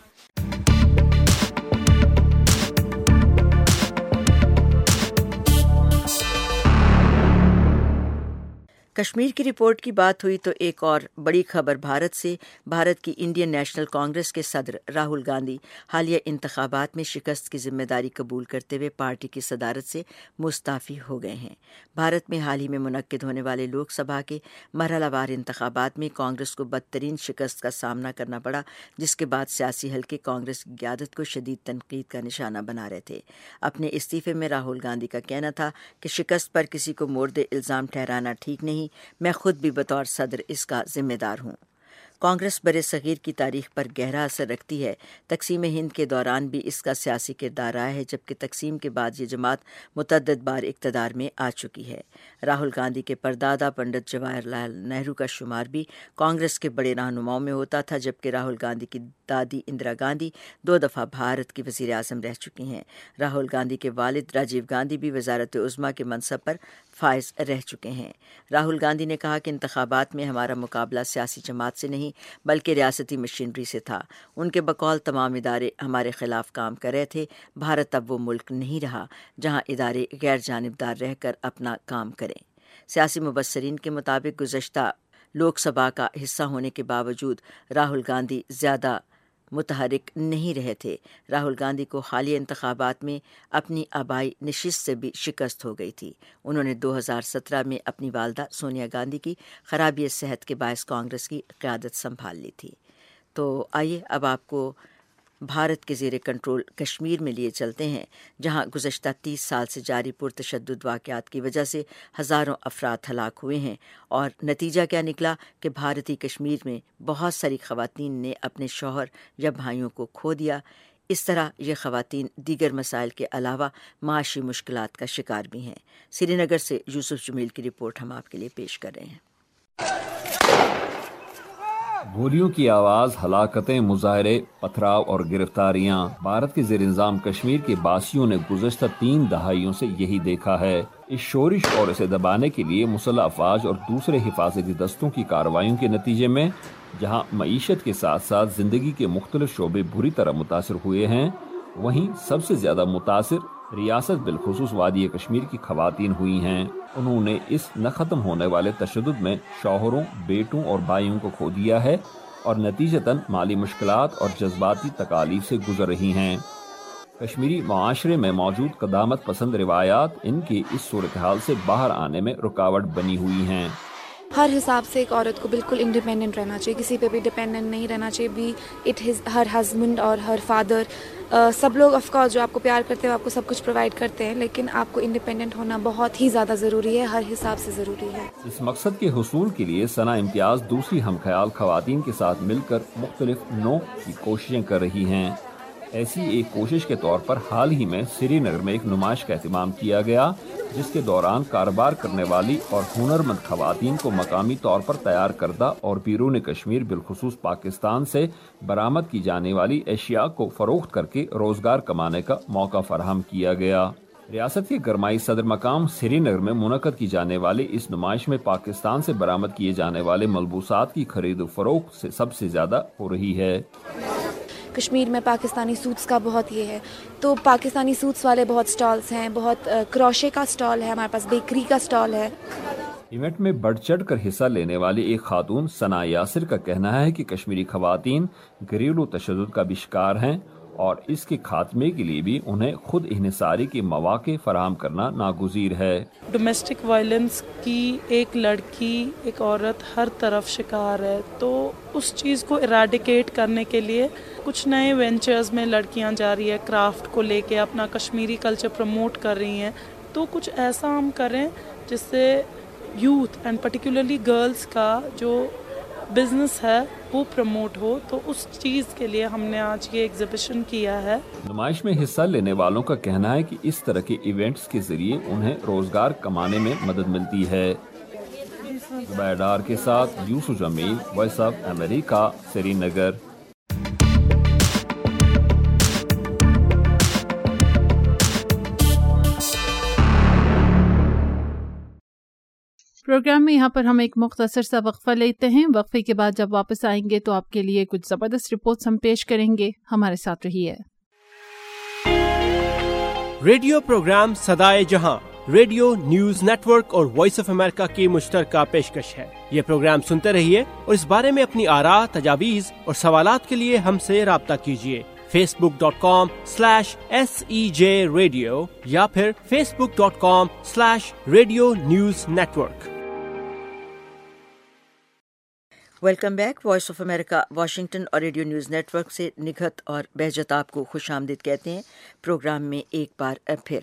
Kashmir کی رپورٹ کی بات ہوئی تو ایک اور بڑی خبر بھارت سے، بھارت کی انڈین نیشنل کانگریس کے صدر راہل گاندھی حالیہ انتخابات میں شکست کی ذمہ داری قبول کرتے ہوئے پارٹی کی صدارت سے مستعفی ہو گئے ہیں۔ بھارت میں حال ہی میں منعقد ہونے والے لوک سبھا کے مرحلہ وار انتخابات میں کانگریس کو بدترین شکست کا سامنا کرنا پڑا، جس کے بعد سیاسی حلقے کانگریس کی قیادت کو شدید تنقید کا نشانہ بنا رہے تھے۔ اپنے استعفے میں راہل گاندھی کا کہنا تھا کہ شکست پر کسی کو مورد الزام ٹھہرانا ٹھیک نہیں میں خود بھی بطور صدر اس کا ذمہ دار ہوں۔ کانگریس بر صغیر کی تاریخ پر گہرا اثر رکھتی ہے۔ تقسیم ہند کے دوران بھی اس کا سیاسی کردار رہا ہے، جبکہ تقسیم کے بعد یہ جماعت متعدد بار اقتدار میں آ چکی ہے۔ راہل گاندھی کے پردادا پنڈت جواہر لال نہرو کا شمار بھی کانگریس کے بڑے رہنماؤں میں ہوتا تھا، جبکہ راہل گاندھی کی دادی اندرا گاندھی دو دفعہ بھارت کی وزیر اعظم رہ چکی ہیں۔ راہل گاندھی کے والد راجیو گاندھی بھی وزارت عظما کے منصب پر فائز رہ چکے ہیں۔ راہل گاندھی نے کہا کہ انتخابات میں ہمارا مقابلہ سیاسی جماعت سے نہیں بلکہ ریاستی مشینری سے تھا۔ ان کے بقول تمام ادارے ہمارے خلاف کام کر رہے تھے۔ بھارت اب وہ ملک نہیں رہا جہاں ادارے غیر جانبدار رہ کر اپنا کام کریں۔ سیاسی مبصرین کے مطابق گزشتہ لوک سبھا کا حصہ ہونے کے باوجود راہل گاندھی زیادہ متحرک نہیں رہے تھے۔ راہل گاندھی کو حالیہ انتخابات میں اپنی آبائی نشست سے بھی شکست ہو گئی تھی۔ انہوں نے دو ہزار سترہ میں اپنی والدہ سونیا گاندھی کی خرابی صحت کے باعث کانگریس کی قیادت سنبھال لی تھی۔ تو آئیے اب آپ کو بھارت کے زیر کنٹرول کشمیر میں لیے چلتے ہیں، جہاں گزشتہ تیس سال سے جاری پرتشدد واقعات کی وجہ سے ہزاروں افراد ہلاک ہوئے ہیں اور نتیجہ کیا نکلا کہ بھارتی کشمیر میں بہت ساری خواتین نے اپنے شوہر یا بھائیوں کو کھو دیا۔ اس طرح یہ خواتین دیگر مسائل کے علاوہ معاشی مشکلات کا شکار بھی ہیں۔ سری نگر سے یوسف جمیل کی رپورٹ ہم آپ کے لیے پیش کر رہے ہیں۔ گولیوں کی آواز، ہلاکتیں، مظاہرے، پتھراؤ اور گرفتاریاں۔ بھارت کے زیر انضام کشمیر کے باسیوں نے گزشتہ تین دہائیوں سے یہی دیکھا ہے۔ اس شورش اور اسے دبانے کے لیے مسلح افواج اور دوسرے حفاظتی دستوں کی کارروائیوں کے نتیجے میں، جہاں معیشت کے ساتھ ساتھ زندگی کے مختلف شعبے بری طرح متاثر ہوئے ہیں، وہیں سب سے زیادہ متاثر ریاست بالخصوص وادی کشمیر کی خواتین ہوئی ہیں۔ انہوں نے اس نہ ختم ہونے والے تشدد میں شوہروں، بیٹوں اور بھائیوں کو کھو دیا ہے اور نتیجتاً مالی مشکلات اور جذباتی تکالیف سے گزر رہی ہیں۔ کشمیری معاشرے میں موجود قدامت پسند روایات ان کی اس صورتحال سے باہر آنے میں رکاوٹ بنی ہوئی ہیں۔ ہر حساب سے ایک عورت کو بالکل انڈیپینڈنٹ رہنا چاہیے، کسی پہ بھی ڈپینڈنٹ نہیں رہنا چاہیے بھی اٹ ہر ہسبینڈ اور ہر فادر سب لوگ آف کورس جو آپ کو پیار کرتے ہیں آپ کو سب کچھ پرووائڈ کرتے ہیں، لیکن آپ کو انڈیپینڈنٹ ہونا بہت ہی زیادہ ضروری ہے، ہر حساب سے ضروری ہے۔ اس مقصد کے حصول کے لیے ثنا امتیاز دوسری ہم خیال خواتین کے ساتھ مل کر مختلف نو کی کوششیں کر رہی ہیں۔ ایسی ایک کوشش کے طور پر حال ہی میں سری نگر میں ایک نمائش کا اہتمام کیا گیا، جس کے دوران کاروبار کرنے والی اور ہنرمند خواتین کو مقامی طور پر تیار کردہ اور بیرون کشمیر بالخصوص پاکستان سے برآمد کی جانے والی اشیاء کو فروخت کر کے روزگار کمانے کا موقع فراہم کیا گیا۔ ریاست کے گرمائی صدر مقام سری نگر میں منعقد کی جانے والی اس نمائش میں پاکستان سے برآمد کیے جانے والے ملبوسات کی خرید و فروخت سے سب سے زیادہ ہو رہی ہے۔ کشمیر میں پاکستانی سوٹس کا بہت یہ ہے۔ تو پاکستانی سوٹس والے بہت سٹالز ہیں، بہت کروشے کا سٹال ہے، ہمارے پاس بیکری کا سٹال ہے۔ ایونٹ میں بڑھ چڑھ کر حصہ لینے والی ایک خاتون ثنا یاسر کا کہنا ہے کہ کشمیری خواتین گھریلو تشدد کا بھی شکار ہیں۔ اور اس کے خاتمے کے لیے بھی انہیں خود انحصاری کے مواقع فراہم کرنا ناگزیر ہے۔ ڈومیسٹک وائلنس کی ایک لڑکی، ایک عورت ہر طرف شکار ہے، تو اس چیز کو اریڈیکیٹ کرنے کے لیے کچھ نئے وینچرز میں لڑکیاں جا رہی ہے کرافٹ کو لے کے اپنا کشمیری کلچر پروموٹ کر رہی ہیں۔ تو کچھ ایسا ہم کریں جس سے یوتھ اینڈ پرٹیکولرلی گرلس کا جو بزنس ہے، وہ پروموٹ ہو، تو اس چیز کے لیے ہم نے آج یہ ایگزیبیشن کیا ہے۔ نمائش میں حصہ لینے والوں کا کہنا ہے کہ اس طرح کے ایونٹس کے ذریعے انہیں روزگار کمانے میں مدد ملتی ہے۔ ڈار کے ساتھ Yousuf Jameel, Voice of America Srinagar programme میں یہاں پر ہم ایک مختصر سا وقفہ لیتے ہیں۔ وقفے کے بعد جب واپس آئیں گے تو آپ کے لیے کچھ زبردست رپورٹس ہم پیش کریں گے۔ ہمارے ساتھ رہیے۔ ریڈیو پروگرام سدائے جہاں، ریڈیو نیوز نیٹ ورک اور وائس آف امریکہ کی مشترکہ پیشکش ہے۔ یہ پروگرام سنتے رہیے اور اس بارے میں اپنی آرا، تجاویز اور سوالات کے لیے ہم سے رابطہ کیجیے۔ Facebook dot com slash S E J radio یا پھر Facebook dot com slash radio news network welcome back Voice of America Washington اور ریڈیو نیوز نیٹ ورک سے نگہت اور بہجت آپ کو خوش آمدید کہتے ہیں۔ پروگرام میں ایک بار پھر۔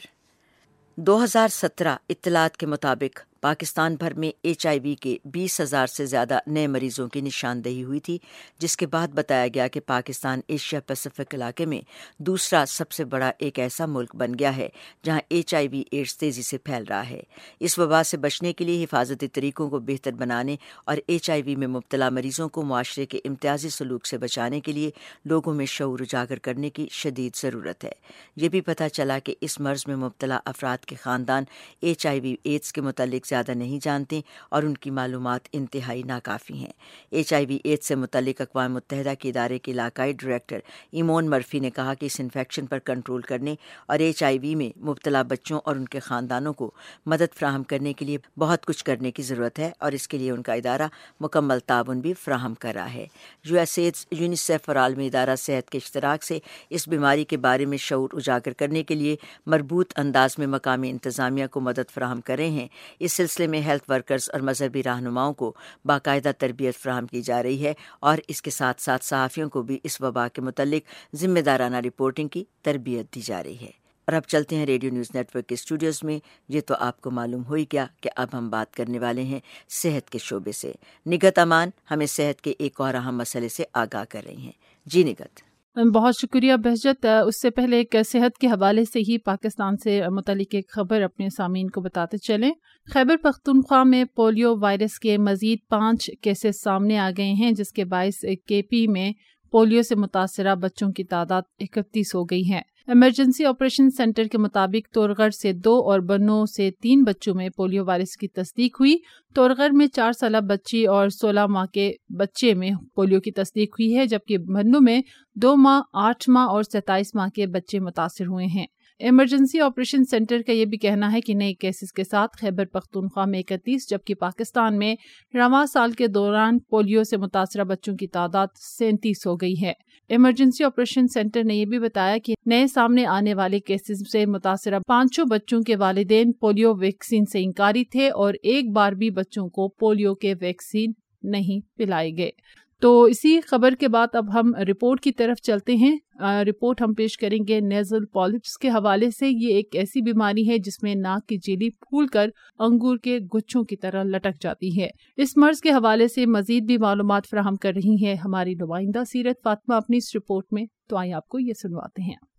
دو ہزار سترہ اطلاعات کے مطابق پاکستان بھر میں ایچ آئی وی کے بیس ہزار سے زیادہ نئے مریضوں کی نشاندہی ہوئی تھی، جس کے بعد بتایا گیا کہ پاکستان ایشیا پیسفک علاقے میں دوسرا سب سے بڑا ایک ایسا ملک بن گیا ہے جہاں ایچ آئی وی ایڈس تیزی سے پھیل رہا ہے۔ اس وبا سے بچنے کے لیے حفاظتی طریقوں کو بہتر بنانے اور ایچ آئی وی میں مبتلا مریضوں کو معاشرے کے امتیازی سلوک سے بچانے کے لیے لوگوں میں شعور اجاگر کرنے کی شدید ضرورت ہے۔ یہ بھی پتہ چلا کہ اس مرض میں مبتلا افراد کے خاندان ایچ آئی وی ایڈس کے متعلق زیادہ نہیں جانتے اور ان کی معلومات انتہائی ناکافی ہیں۔ ایچ آئی وی ایڈ سے متعلق اقوام متحدہ کے ادارے کے علاقائی ڈائریکٹر ایمون مرفی نے کہا کہ اس انفیکشن پر کنٹرول کرنے اور ایچ آئی وی میں مبتلا بچوں اور ان کے خاندانوں کو مدد فراہم کرنے کے لیے بہت کچھ کرنے کی ضرورت ہے اور اس کے لیے ان کا ادارہ مکمل تعاون بھی فراہم کر رہا ہے۔ یو ایس ایڈس یونیسیف اور عالمی ادارہ صحت کے اشتراک سے اس بیماری کے بارے میں شعور اجاگر کرنے کے لیے مربوط انداز میں مقامی انتظامیہ کو مدد فراہم کر رہے ہیں۔ اس سلسلے میں ہیلتھ ورکرز اور مذہبی رہنماؤں کو باقاعدہ تربیت فراہم کی جا رہی ہے اور اس کے ساتھ ساتھ صحافیوں کو بھی اس وبا کے متعلق ذمہ دارانہ رپورٹنگ کی تربیت دی جا رہی ہے۔ اور اب چلتے ہیں ریڈیو نیوز نیٹ ورک کے اسٹوڈیوز میں۔ یہ تو آپ کو معلوم ہو ہی گیا کہ اب ہم بات کرنے والے ہیں صحت کے شعبے سے۔ نگت امان ہمیں صحت کے ایک اور اہم مسئلے سے آگاہ کر رہی ہیں۔ جی نگت۔ بہت شکریہ بہجت اس سے پہلے ایک صحت کے حوالے سے ہی پاکستان سے متعلق ایک خبر اپنے سامعین کو بتاتے چلیں۔ خیبر پختونخوا میں پولیو وائرس کے مزید پانچ کیسز سامنے آ گئے ہیں، جس کے باعث کے پی میں پولیو سے متاثرہ بچوں کی تعداد اکتیس ہو گئی ہے۔ ایمرجنسی آپریشن سینٹر کے مطابق تورغر سے دو اور بنو سے تین بچوں میں پولیو وائرس کی تصدیق ہوئی۔ تورغر میں چار سالہ بچی اور سولہ ماہ کے بچے میں پولیو کی تصدیق ہوئی ہے، جبکہ بنو میں دو ماہ، آٹھ ماہ اور ستائیس ماہ کے بچے متاثر ہوئے ہیں۔ ایمرجنسی آپریشن سینٹر کا یہ بھی کہنا ہے کہ نئے کیسز کے ساتھ خیبر پختونخوا میں اکتیس، جبکہ پاکستان میں رواں سال کے دوران پولیو سے متاثرہ بچوں کی تعداد سینتیس ہو گئی ہے۔ ایمرجنسی آپریشن سینٹر نے یہ بھی بتایا کہ نئے سامنے آنے والے کیسز سے متاثرہ پانچوں بچوں کے والدین پولیو ویکسین سے انکاری تھے اور ایک بار بھی بچوں کو پولیو کے ویکسین نہیں پلائے گئے۔ تو اسی خبر کے بعد اب ہم رپورٹ کی طرف چلتے ہیں۔ رپورٹ ہم پیش کریں گے نیزل پالپس کے حوالے سے۔ یہ ایک ایسی بیماری ہے جس میں ناک کی جیلی پھول کر انگور کے گچھوں کی طرح لٹک جاتی ہے۔ اس مرض کے حوالے سے مزید بھی معلومات فراہم کر رہی ہے ہماری نمائندہ سیرت فاطمہ۔ اپنی اس رپورٹ میں تو آئیں آپ کو یہ سنواتے ہیں۔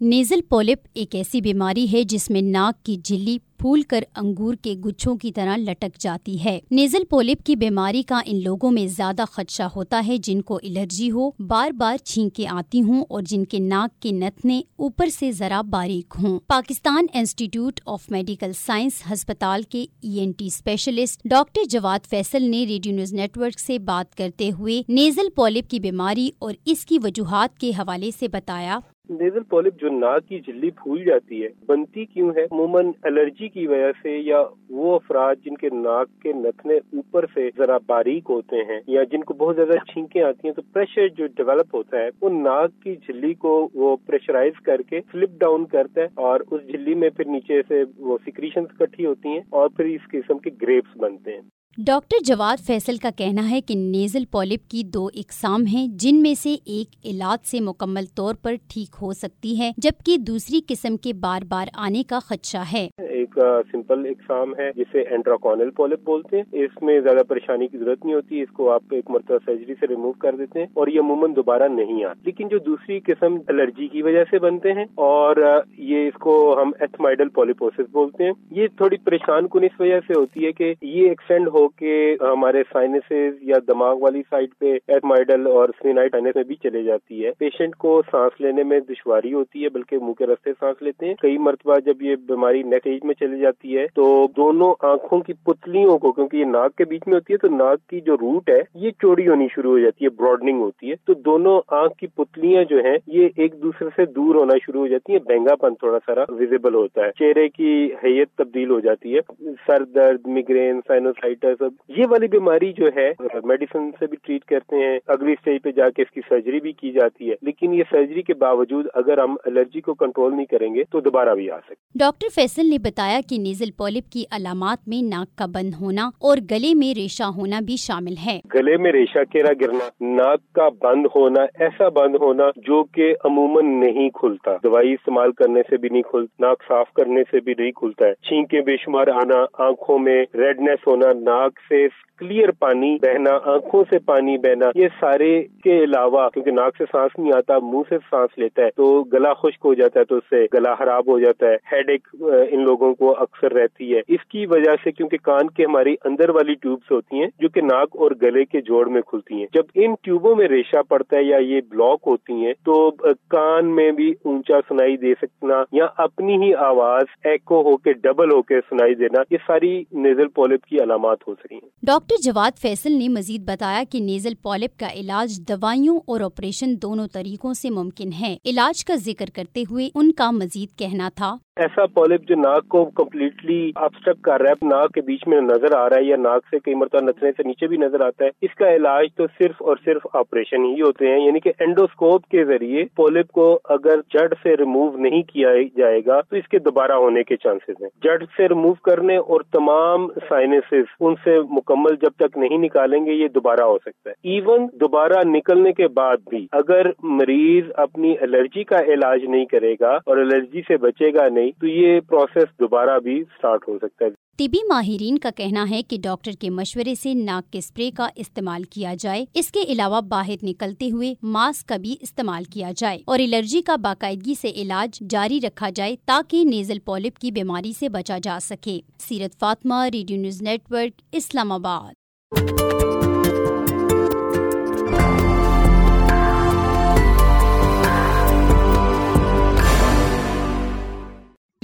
نیزل پولپ ایک ایسی بیماری ہے جس میں ناک کی جلی پھول کر انگور کے گچھوں کی طرح لٹک جاتی ہے۔ نیزل پولپ کی بیماری کا ان لوگوں میں زیادہ خدشہ ہوتا ہے جن کو الرجی ہو، بار بار چھینکیں آتی ہوں اور جن کے ناک کے نتنے اوپر سے ذرا باریک ہوں۔ Pakistan Institute of Medical Science ہسپتال کے E N T specialist doctor Jawad Faisal نے ریڈیو نیوز نیٹ ورک سے بات کرتے ہوئے نیزل پولپ کی بیماری اور اس کی وجوہات کے حوالے سے بتایا۔ نیزل پولپ جو ناک کی جلی پھول جاتی ہے، بنتی کیوں ہے؟ عموماً الرجی کی وجہ سے یا وہ افراد جن کے ناک کے نتنے اوپر سے ذرا باریک ہوتے ہیں یا جن کو بہت زیادہ چھینکیں آتی ہیں تو پریشر جو ڈیولپ ہوتا ہے، وہ ناک کی جلی کو وہ پریشرائز کر کے سلپ ڈاؤن کرتا ہے اور اس جلی میں پھر نیچے سے وہ سیکریشن اکٹھی ہوتی ہیں اور پھر اس قسم کے گریپس بنتے ہیں۔ ڈاکٹر جواد فیصل کا کہنا ہے کہ نیزل پولپ کی دو اقسام ہیں، جن میں سے ایک علاج سے مکمل طور پر ٹھیک ہو سکتی ہے، جبکہ دوسری قسم کے بار بار آنے کا خدشہ ہے۔ ایک سمپل اقسام ہے جسے اینٹراکونل پولپ بولتے ہیں۔ اس میں زیادہ پریشانی کی ضرورت نہیں ہوتی، اس کو آپ ایک مرتبہ سرجری سے ریموو کر دیتے ہیں اور یہ عموماً دوبارہ نہیں آتا۔ لیکن جو دوسری قسم الرجی کی وجہ سے بنتے ہیں اور یہ اس کو ہم ایتھمائڈل پولیپوسس بولتے ہیں، یہ تھوڑی پریشان کن اس وجہ سے ہوتی ہے کہ یہ ایکسٹینڈ ہو کے ہمارے سائنسز یا دماغ والی سائڈ پہ ایتھمائڈل اور سائنس میں بھی چلے جاتی ہے۔ پیشنٹ کو سانس لینے میں دشواری ہوتی ہے، بلکہ منہ کے رستے سانس لیتے ہیں۔ کئی مرتبہ جب یہ بیماری نیکسٹ ایج میں چلی جاتی ہے تو دونوں آنکھوں کی پتلیوں کو، کیونکہ یہ ناک کے بیچ میں ہوتی ہے، تو ناک کی جو روٹ ہے، یہ چوڑی ہونی شروع ہو جاتی ہے براڈنگ ہوتی ہے۔ تو دونوں آنکھ کی پتلیاں جو ہیں، یہ ایک دوسرے سے دور ہونا شروع ہو جاتی ہیں۔ بہنگا پن تھوڑا سارا ویزیبل ہوتا ہے۔ چہرے کی حیت تبدیل ہو جاتی ہے۔ سر درد میگرین سائنوسائٹس یہ والی بیماری جو ہے میڈیسن سے بھی ٹریٹ کرتے ہیں۔ اگلی اسٹیج پہ جا کے اس کی سرجری بھی کی جاتی ہے۔ لیکن یہ سرجری کے باوجود اگر ہم الرجی کو کنٹرول نہیں کریں گے تو دوبارہ بھی آ سکتے ڈاکٹر فیصل نے بتایا کہ نیزل پولپ کی علامات میں ناک کا بند ہونا اور گلے میں ریشہ ہونا بھی شامل ہے۔ گلے میں ریشہ کیرا گرنا ناک کا بند ہونا ایسا بند ہونا جو کہ عموماً نہیں کھلتا۔ دوائی استعمال کرنے سے بھی نہیں کھلتا ناک صاف کرنے سے بھی نہیں کھلتا ہے۔ چھینکیں بے شمار آنا آنکھوں میں ریڈنیس ہونا ناک سے کلیئر پانی بہنا، آنکھوں سے پانی بہنا، یہ سارے کے علاوہ، کیونکہ ناک سے سانس نہیں آتا، منہ سے سانس لیتا ہے، تو گلا خشک ہو جاتا ہے تو اس سے گلا خراب ہو جاتا ہے ہیڈ ایک ان لوگوں کو اکثر رہتی ہے۔ اس کی وجہ سے کیونکہ کان کے ہماری اندر والی ٹیوبس ہوتی ہیں، جو کہ ناک اور گلے کے جوڑ میں کھلتی ہیں۔ جب ان ٹیوبوں میں ریشہ پڑتا ہے یا یہ بلاک ہوتی ہیں، تو کان میں بھی اونچا سنائی دے سکنا یا اپنی ہی آواز ایکو ہو کے ڈبل ہو کے سنائی دینا، یہ ساری نیزل پولپ کی علامات ہو سکتی ہیں ڈاکٹر جواد فیصل نے مزید بتایا کہ نیزل پالپ کا علاج دوائیوں اور آپریشن دونوں طریقوں سے ممکن ہے۔ علاج کا ذکر کرتے ہوئے ان کا مزید کہنا تھا۔ ایسا پولپ جو ناک کو کمپلیٹلی ابسٹرک کر رہا ہے، ناک کے بیچ میں نظر آ رہا ہے یا ناک سے کئی مرتبہ نچنے سے نیچے بھی نظر آتا ہے، اس کا علاج تو صرف اور صرف آپریشن ہی ہوتے ہیں یعنی کہ اینڈوسکوپ کے ذریعے پولپ کو اگر جڑ سے ریموو نہیں کیا جائے گا، تو اس کے دوبارہ ہونے کے چانسز ہیں۔ جڑ سے ریموو کرنے اور تمام سائنس ان سے مکمل جب تک نہیں نکالیں گے، یہ دوبارہ ہو سکتا ہے۔ ایون دوبارہ نکلنے کے بعد بھی اگر مریض اپنی الرجی کا علاج نہیں کرے گا اور الرجی سے بچے گا نہیں تو یہ پروسیس دوبارہ بھی سٹارٹ ہو سکتا ہے۔ طبی ماہرین کا کہنا ہے کہ ڈاکٹر کے مشورے سے ناک کے اسپرے کا استعمال کیا جائے۔ اس کے علاوہ باہر نکلتے ہوئے ماسک کا بھی استعمال کیا جائے اور الرجی کا باقاعدگی سے علاج جاری رکھا جائے تاکہ نیزل پولپ کی بیماری سے بچا جا سکے۔ Seerat Fatima, Radio News Network, Islamabad.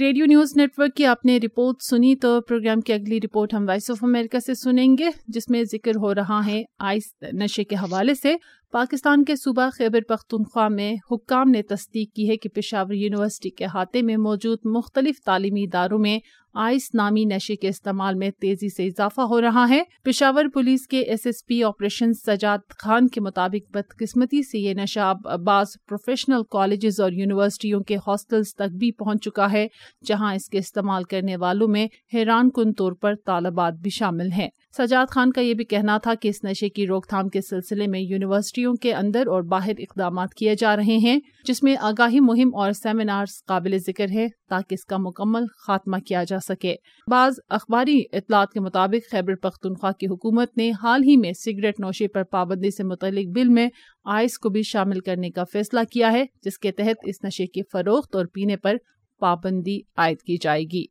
Radio News net work کی آپ نے رپورٹ سنی تو پروگرام کی اگلی رپورٹ ہم وائس آف امریکہ سے سنیں گے، جس میں ذکر ہو رہا ہے آئس نشے کے حوالے سے۔ پاکستان کے صوبہ خیبر پختونخوا میں حکام نے تصدیق کی ہے کہ پشاور یونیورسٹی کے احاطے میں موجود مختلف تعلیمی اداروں میں آئس نامی نشے کے استعمال میں تیزی سے اضافہ ہو رہا ہے۔ پشاور پولیس کے S S P operation Sajjad Khan کے مطابق بدقسمتی سے یہ نشہ بعض پروفیشنل کالجز اور یونیورسٹیوں کے ہاسٹلز تک بھی پہنچ چکا ہے، جہاں اس کے استعمال کرنے والوں میں حیران کن طور پر طالبات بھی شامل ہیں۔ سجاد خان کا یہ بھی کہنا تھا کہ اس نشے کی روک تھام کے سلسلے میں یونیورسٹیوں کے اندر اور باہر اقدامات کیے جا رہے ہیں، جس میں آگاہی مہم اور سیمینارز قابل ذکر ہے تاکہ اس کا مکمل خاتمہ کیا جا سکے۔ بعض اخباری اطلاعات کے مطابق خیبر پختونخوا کی حکومت نے حال ہی میں سگریٹ نوشے پر پابندی سے متعلق بل میں آئس کو بھی شامل کرنے کا فیصلہ کیا ہے، جس کے تحت اس نشے کی فروخت اور پینے پر پابندی عائد کی جائے گی۔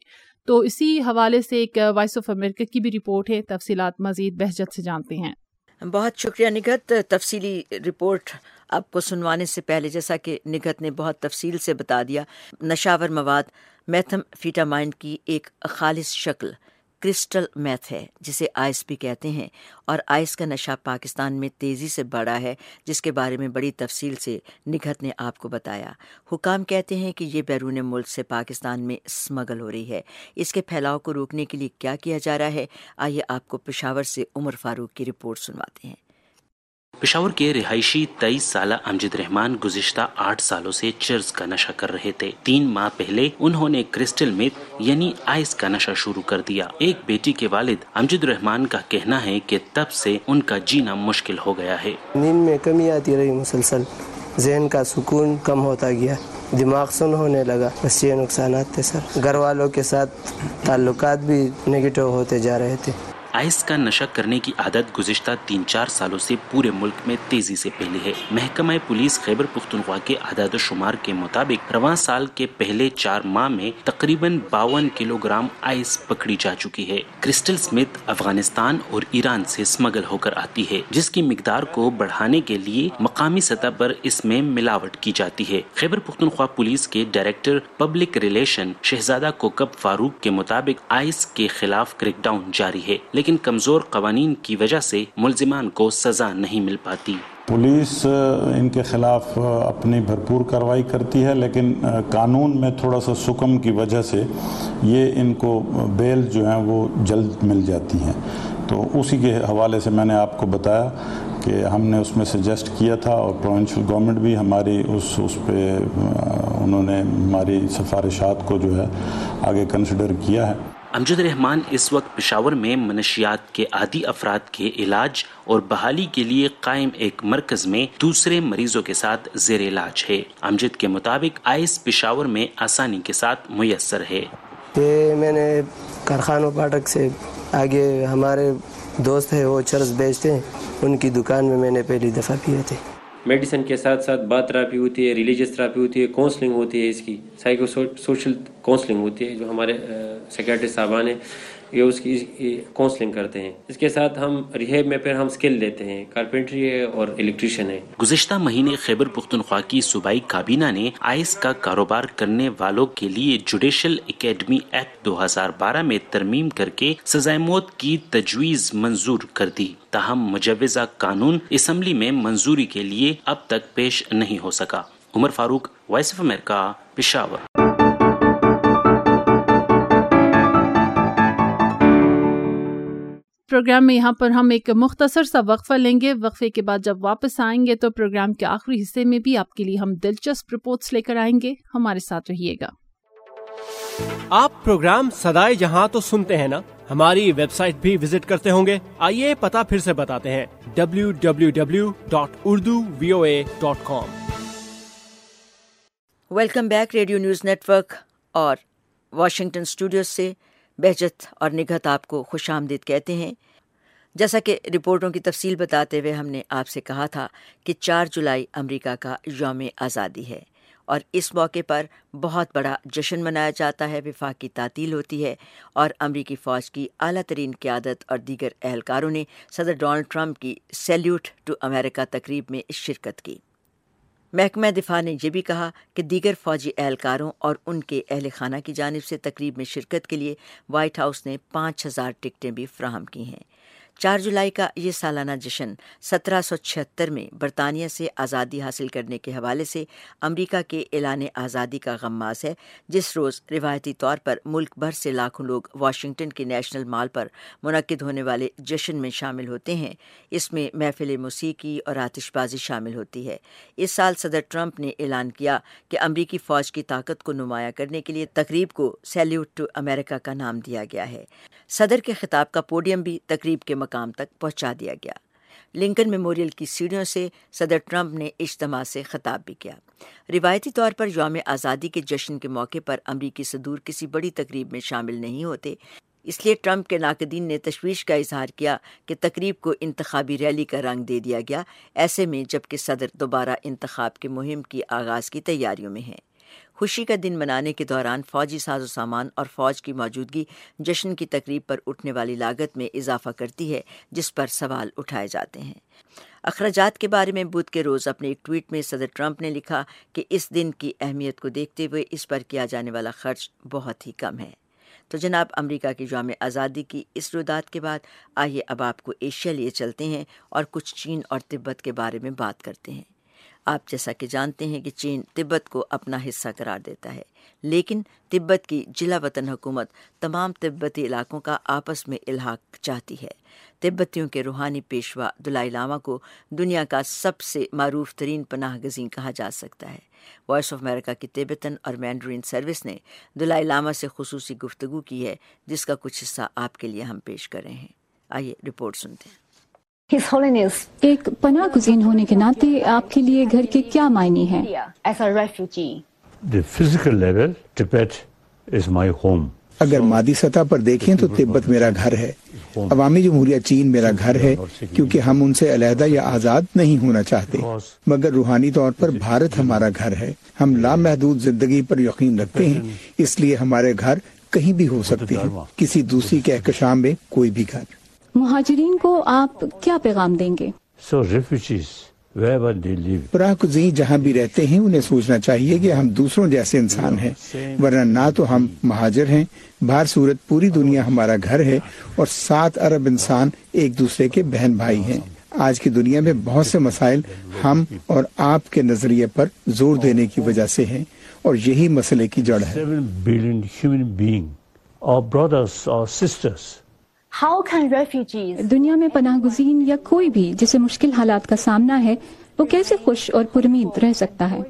تو اسی حوالے سے ایک وائس آف امریکہ کی بھی رپورٹ ہے، تفصیلات مزید بہجت سے جانتے ہیں۔ بہت شکریہ نگت تفصیلی رپورٹ آپ کو سنوانے سے پہلے، جیسا کہ نگت نے بہت تفصیل سے بتا دیا، نشاور مواد میتھم فیٹامائن کی ایک خالص شکل۔ کرسٹل میتھ ہے، جسے آئس بھی کہتے ہیں۔ اور آئس کا نشہ پاکستان میں تیزی سے بڑھا ہے، جس کے بارے میں بڑی تفصیل سے نگہت نے آپ کو بتایا۔ حکام کہتے ہیں کہ یہ بیرون ملک سے پاکستان میں اسمگل ہو رہی ہے۔ اس کے پھیلاؤ کو روکنے کے لیے کیا کیا جا رہا ہے؟ آئیے آپ کو پشاور سے عمر فاروق کی رپورٹ سنواتے ہیں۔ پشاور کے رہائشی تیئیس سالہ امجد رحمان گزشتہ آٹھ سالوں سے چرز کا نشہ کر رہے تھے۔ تین ماہ پہلے انہوں نے کرسٹل میت یعنی آئس کا نشہ شروع کر دیا۔ ایک بیٹی کے والد امجد رحمان کا کہنا ہے کہ تب سے ان کا جینا مشکل ہو گیا ہے۔ نیند میں کمی آتی رہی مسلسل۔ ذہن کا سکون کم ہوتا گیا۔ دماغ سن ہونے لگا۔ بس یہ نقصانات تھے سر۔ گھر والوں کے ساتھ تعلقات بھی نگیٹو ہوتے جا رہے تھے۔ آئس کا نشہ کرنے کی عادت گزشتہ تین چار سالوں سے پورے ملک میں تیزی سے پھیلی ہے۔ محکمہ پولیس خیبر پختونخوا کے اعداد و شمار کے مطابق رواں سال کے پہلے چار ماہ میں تقریباً باون کلو گرام آئس پکڑی جا چکی ہے۔ کرسٹل سمتھ افغانستان اور ایران سے اسمگل ہو کر آتی ہے، جس کی مقدار کو بڑھانے کے لیے مقامی سطح پر اس میں ملاوٹ کی جاتی ہے۔ خیبر پختونخوا پولیس کے director public relation Shahzada Kokab Farooq کے مطابق آئس کے خلاف کریک ڈاؤن جاری ہے لیکن کمزور قوانین کی وجہ سے ملزمان کو سزا نہیں مل پاتی۔ پولیس ان کے خلاف اپنی بھرپور کاروائی کرتی ہے، لیکن قانون میں تھوڑا سا سکم کی وجہ سے یہ ان کو بیل جو ہیں وہ جلد مل جاتی ہیں۔ تو اسی کے حوالے سے میں نے آپ کو بتایا کہ ہم نے اس میں سجیسٹ کیا تھا اور پروونشل گورنمنٹ بھی ہماری اس اس پہ انہوں نے ہماری سفارشات کو جو ہے آگے کنسیڈر کیا ہے۔ امجد رحمان اس وقت پشاور میں منشیات کے عادی افراد کے علاج اور بحالی کے لیے قائم ایک مرکز میں دوسرے مریضوں کے ساتھ زیر علاج ہے۔ امجد کے مطابق آئس پشاور میں آسانی کے ساتھ میسر ہے۔ یہ میں نے کارخانوں پاٹک سے آگے ہمارے دوست ہیں، وہ چرس بیچتے ہیں۔ ان کی دکان میں میں نے پہلی دفعہ پیے تھے۔ میڈیسن کے ساتھ ساتھ بات تھراپی ہوتی ہے ریلیجیس تھراپی ہوتی ہے کونسلنگ ہوتی ہے اس کی سائیکو سوشل کونسلنگ ہوتی ہے، جو ہمارے سیکریٹری صاحبان ہیں۔ یہ اس کی کونسلنگ کرتے ہیں۔ اس کے ساتھ ہم ریہیب میں پھر ہم سکل دیتے ہیں۔ کارپینٹری ہے اور الیکٹریشین ہے۔ گزشتہ مہینے خیبر پختونخوا کی صوبائی کابینہ نے آئس کا کاروبار کرنے والوں کے لیے جوڈیشل اکیڈمی ایکٹ دو ہزار بارہ میں ترمیم کر کے سزائے موت کی تجویز منظور کر دی۔ تاہم، مجوزہ قانون اسمبلی میں منظوری کے لیے اب تک پیش نہیں ہو سکا۔ Umar Farooq, Voice of America, Peshawar. Programme میں یہاں پر ہم ایک مختصر سا وقفہ لیں گے۔ وقفے کے بعد جب واپس آئیں گے تو پروگرام کے آخری حصے میں بھی آپ کے لیے ہم دلچسپ رپورٹس لے کر آئیں گے۔ ہمارے ساتھ رہیے گا۔ آپ پروگرام سدائے جہاں تو سنتے ہیں نا؟ ہماری ویب سائٹ بھی وزٹ کرتے ہوں گے۔ آئیے پتا پھر سے بتاتے ہیں۔ W W W dot Urdu V O A dot com welcome back Radio News Network اور واشنگٹن اسٹوڈیو سے بہجت اور نگہت آپ کو خوش آمدید کہتے ہیں۔ جیسا کہ رپورٹوں کی تفصیل بتاتے ہوئے ہم نے آپ سے کہا تھا کہ چار جولائی امریکہ کا یوم آزادی ہے اور اس موقع پر بہت بڑا جشن منایا جاتا ہے، وفاق کی تعطیل ہوتی ہے اور امریکی فوج کی اعلیٰ ترین قیادت اور دیگر اہلکاروں نے صدر ڈونلڈ ٹرمپ کی سیلیوٹ ٹو امریکہ تقریب میں شرکت کی۔ محکمہ دفاع نے یہ بھی کہا کہ دیگر فوجی اہلکاروں اور ان کے اہل خانہ کی جانب سے تقریب میں شرکت کے لیے وائٹ ہاؤس نے پانچ ہزار ٹکٹیں بھی فراہم کی ہیں۔ چار جولائی کا یہ سالانہ جشن سترہ سو چھہتر میں برطانیہ سے آزادی حاصل کرنے کے حوالے سے امریکہ کے اعلان آزادی کا غماز ہے، جس روز روایتی طور پر ملک بھر سے لاکھوں لوگ واشنگٹن کے نیشنل مال پر منعقد ہونے والے جشن میں شامل ہوتے ہیں۔ اس میں محفل موسیقی اور آتش بازی شامل ہوتی ہے۔ اس سال صدر ٹرمپ نے اعلان کیا کہ امریکی فوج کی طاقت کو نمایاں کرنے کے لیے تقریب کو سیلیوٹ ٹو امریکہ کا نام دیا گیا ہے۔ صدر کے خطاب کا پوڈیم بھی تقریب کے مقام تک پہنچا دیا گیا۔ لنکن میموریل کی سیڑھیوں سے صدر ٹرمپ نے اجتماع سے خطاب بھی کیا۔ روایتی طور پر یوم آزادی کے جشن کے موقع پر امریکی صدور کسی بڑی تقریب میں شامل نہیں ہوتے۔ اس لیے ٹرمپ کے ناقدین نے تشویش کا اظہار کیا کہ تقریب کو انتخابی ریلی کا رنگ دے دیا گیا، ایسے میں جبکہ صدر دوبارہ انتخاب کے مہم کی آغاز کی تیاریوں میں ہیں۔ خوشی کا دن منانے کے دوران فوجی ساز و سامان اور فوج کی موجودگی جشن کی تقریب پر اٹھنے والی لاگت میں اضافہ کرتی ہے، جس پر سوال اٹھائے جاتے ہیں۔ اخراجات کے بارے میں بدھ کے روز اپنے ایک ٹویٹ میں صدر ٹرمپ نے لکھا کہ اس دن کی اہمیت کو دیکھتے ہوئے اس پر کیا جانے والا خرچ بہت ہی کم ہے۔ تو جناب، امریکہ کی یوم آزادی کی اس رودات کے بعد آئیے اب آپ کو ایشیا لیے چلتے ہیں اور کچھ چین اور تبت کے بارے میں بات کرتے ہیں۔ آپ جیسا کہ جانتے ہیں کہ چین تبت کو اپنا حصہ قرار دیتا ہے، لیکن تبت کی جلا وطن حکومت تمام تبتی علاقوں کا آپس میں الحاق چاہتی ہے۔ تبتیوں کے روحانی پیشوا دلائی لاما کو دنیا کا سب سے معروف ترین پناہ گزین کہا جا سکتا ہے۔ وائس آف امریکہ کی تیبتن اور مینڈرین سروس نے دلائی لاما سے خصوصی گفتگو کی ہے، جس کا کچھ حصہ آپ کے لیے ہم پیش کر رہے ہیں۔ آئیے رپورٹ سنتے ہیں۔ ایک پناہ گزین ہونے کے ناطے آپ کے لیے گھر کے کیا معنی ہیں؟ اگر مادی سطح پر دیکھیں تو تبت میرا گھر ہے۔ عوامی جمہوریہ چین میرا گھر ہے کیونکہ ہم ان سے علیحدہ یا آزاد نہیں ہونا چاہتے۔ مگر روحانی طور پر بھارت ہمارا گھر ہے۔ ہم لامحدود زندگی پر یقین رکھتے ہیں اس لیے ہمارے گھر کہیں بھی ہو سکتے ہیں۔ کسی دوسری کہکشام میں کوئی بھی گھر۔ مہاجرین کو آپ کیا پیغام دیں گے؟ پراکزی جہاں بھی رہتے ہیں انہیں سوچنا چاہیے کہ ہم دوسروں جیسے انسان ہیں ورنہ نہ تو ہم مہاجر ہیں۔ بھار صورت پوری دنیا ہمارا گھر ہے اور سات ارب انسان ایک دوسرے کے بہن بھائی ہیں۔ آج کی دنیا میں بہت سے مسائل ہم اور آپ کے نظریے پر زور دینے کی وجہ سے ہیں اور یہی مسئلے کی جڑ ہے۔ دنیا میں پناہ گزین یا کوئی بھی جسے مشکل حالات کا سامنا ہے وہ کیسے خوش اور پرمید رہ سکتا ہے؟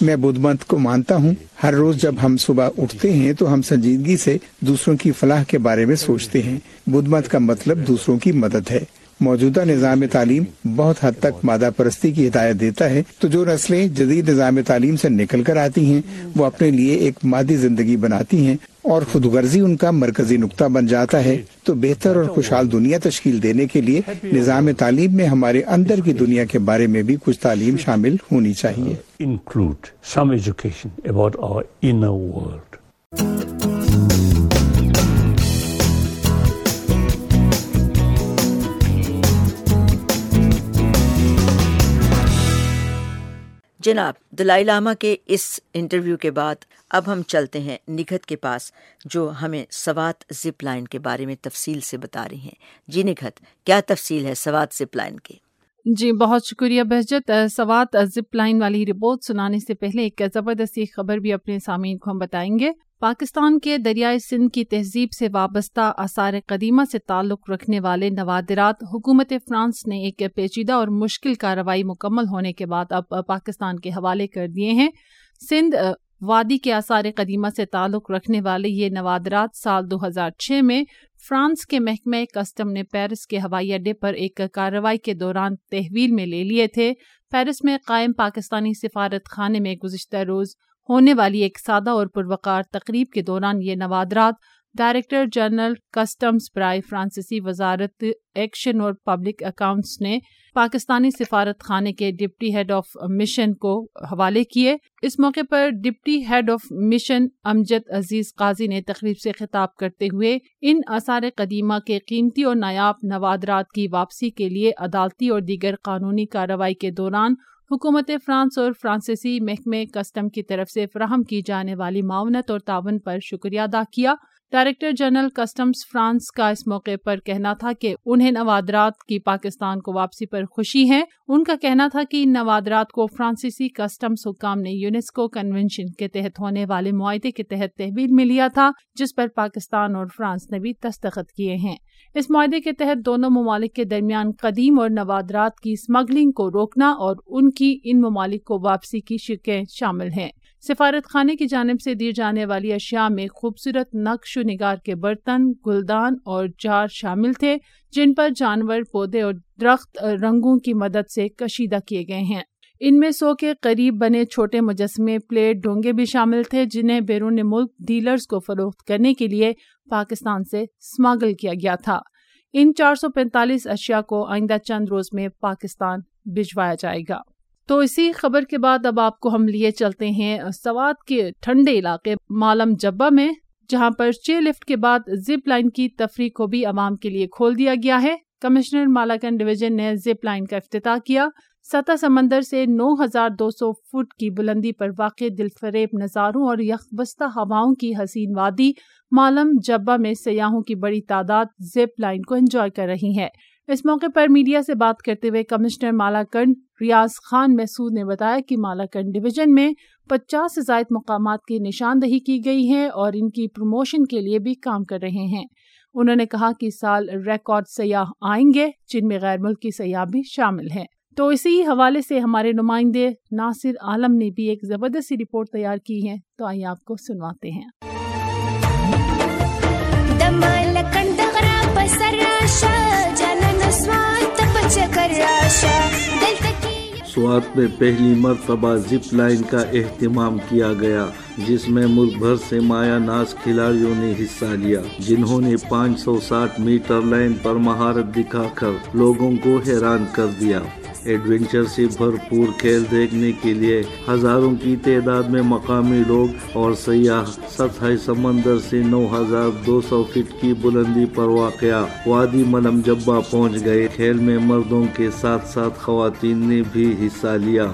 میں بدھ مت کو مانتا ہوں۔ ہر روز جب ہم صبح اٹھتے ہیں تو ہم سنجیدگی سے دوسروں کی فلاح کے بارے میں سوچتے ہیں۔ بدھ مت کا مطلب دوسروں کی مدد ہے۔ موجودہ نظام تعلیم بہت حد تک مادہ پرستی کی ہدایت دیتا ہے، تو جو نسلیں جدید نظام تعلیم سے نکل کر آتی ہیں، وہ اپنے لیے ایک مادی زندگی بناتی ہیں اور خود غرضی ان کا مرکزی نقطہ بن جاتا ہے۔ تو بہتر اور خوشحال دنیا تشکیل دینے کے لیے نظام تعلیم میں ہمارے اندر کی دنیا کے بارے میں بھی کچھ تعلیم شامل ہونی چاہیے۔ انکلوڈ سم ایجوکیشن جناب، دلائی لاما کے اس انٹرویو کے بعد اب ہم چلتے ہیں نگھت کے پاس، جو ہمیں سوات زپ لائن کے بارے میں تفصیل سے بتا رہی ہیں۔ جی نگھت کیا تفصیل ہے سوات زپ لائن کی جی بہت شکریہ بہجت۔ سوات زپ لائن والی رپورٹ سنانے سے پہلے ایک زبردستی خبر بھی اپنے سامعین کو ہم بتائیں گے۔ پاکستان کے دریائے سندھ کی تہذیب سے وابستہ آثار قدیمہ سے تعلق رکھنے والے نوادرات، حکومت فرانس نے ایک پیچیدہ اور مشکل کارروائی مکمل ہونے کے بعد اب پاکستان کے حوالے کر دیے ہیں۔ سندھ وادی کے آثار قدیمہ سے تعلق رکھنے والے یہ نوادرات سال دو ہزار چھ میں فرانس کے محکمہ کسٹم نے پیرس کے ہوائی اڈے پر ایک کارروائی کے دوران تحویل میں لے لیے تھے۔ پیرس میں قائم پاکستانی سفارت خانے میں گزشتہ روز ہونے والی ایک سادہ اور پروقار تقریب کے دوران یہ نوادرات ڈائریکٹر جنرل کسٹمز برائے فرانسیسی وزارت ایکشن اور پبلک اکاؤنٹس نے پاکستانی سفارت خانے کے ڈپٹی ہیڈ آف مشن کو حوالے کیے۔ اس موقع پر deputy head of mission Amjad Aziz Qazi نے تقریب سے خطاب کرتے ہوئے ان آثار قدیمہ کے قیمتی اور نایاب نوادرات کی واپسی کے لیے عدالتی اور دیگر قانونی کارروائی کے دوران حکومت فرانس اور فرانسیسی محکمے کسٹم کی طرف سے فراہم کی جانے والی معاونت اور تعاون پر شکریہ ادا کیا۔ ڈائریکٹر جنرل کسٹمز فرانس کا اس موقع پر کہنا تھا کہ انہیں نوادرات کی پاکستان کو واپسی پر خوشی ہے۔ ان کا کہنا تھا کہ ان نوادرات کو فرانسیسی کسٹمز حکام نے یونیسکو کنونشن کے تحت ہونے والے معاہدے کے تحت تحویل میں لیا تھا، جس پر پاکستان اور فرانس نے بھی دستخط کیے ہیں۔ اس معاہدے کے تحت دونوں ممالک کے درمیان قدیم اور نوادرات کی اسمگلنگ کو روکنا اور ان کی ان ممالک کو واپسی کی شکیں شامل ہیں۔ سفارت خانے کی جانب سے دی جانے والی اشیاء میں خوبصورت نقش و نگار کے برتن، گلدان اور جار شامل تھے، جن پر جانور، پودے اور درخت رنگوں کی مدد سے کشیدہ کیے گئے ہیں۔ ان میں سو کے قریب بنے چھوٹے مجسمے پلیٹ ڈونگے بھی شامل تھے، جنہیں بیرون ملک ڈیلرز کو فروخت کرنے کے لیے پاکستان سے سماگل کیا گیا تھا۔ ان چار سو پینتالیس اشیاء کو آئندہ چند روز میں پاکستان بھجوایا جائے گا۔ تو اسی خبر کے بعد اب آپ کو ہم لیے چلتے ہیں سوات کے ٹھنڈے علاقے مالم جبا میں، جہاں پر چھ لفٹ کے بعد زپ لائن کی تفریح کو بھی عوام کے لیے کھول دیا گیا ہے۔ کمشنر مالاکن ڈویژن نے زپ لائن کا افتتاح کیا۔ سطح سمندر سے نو ہزار دو سو فٹ کی بلندی پر واقع دل فریب نظاروں اور یخبستہ ہواؤں کی حسین وادی مالم جبا میں سیاحوں کی بڑی تعداد زپ لائن کو انجوائے کر رہی ہے۔ اس موقع پر میڈیا سے بات کرتے ہوئے کمشنر مالاکنڈ ریاض خان محسود نے بتایا کہ مالاکنڈ ڈویژن میں پچاس سے زائد مقامات کی نشاندہی کی گئی ہے اور ان کی پروموشن کے لیے بھی کام کر رہے ہیں۔ انہوں نے کہا کہ سال ریکارڈ سیاح آئیں گے جن میں غیر ملکی سیاح بھی شامل ہیں۔ تو اسی حوالے سے ہمارے نمائندے ناصر عالم نے بھی ایک زبردست رپورٹ تیار کی ہے۔ تو آئیے آپ کو سنواتے ہیں۔ سوات میں پہلی مرتبہ زپ لائن کا اہتمام کیا گیا جس میں ملک بھر سے مایا ناز کھلاڑیوں نے حصہ لیا جنہوں نے پانچ سو ساٹھ میٹر لائن پر مہارت دکھا کر لوگوں کو حیران کر دیا۔ ایڈونچر سے بھرپور کھیل دیکھنے کے لیے ہزاروں کی تعداد میں مقامی لوگ اور سیاح سطح سمندر سے نو ہزار دو سو فٹ کی بلندی پر واقع وادی ملم جبا پہنچ گئے۔ کھیل میں مردوں کے ساتھ ساتھ خواتین نے بھی حصہ لیا۔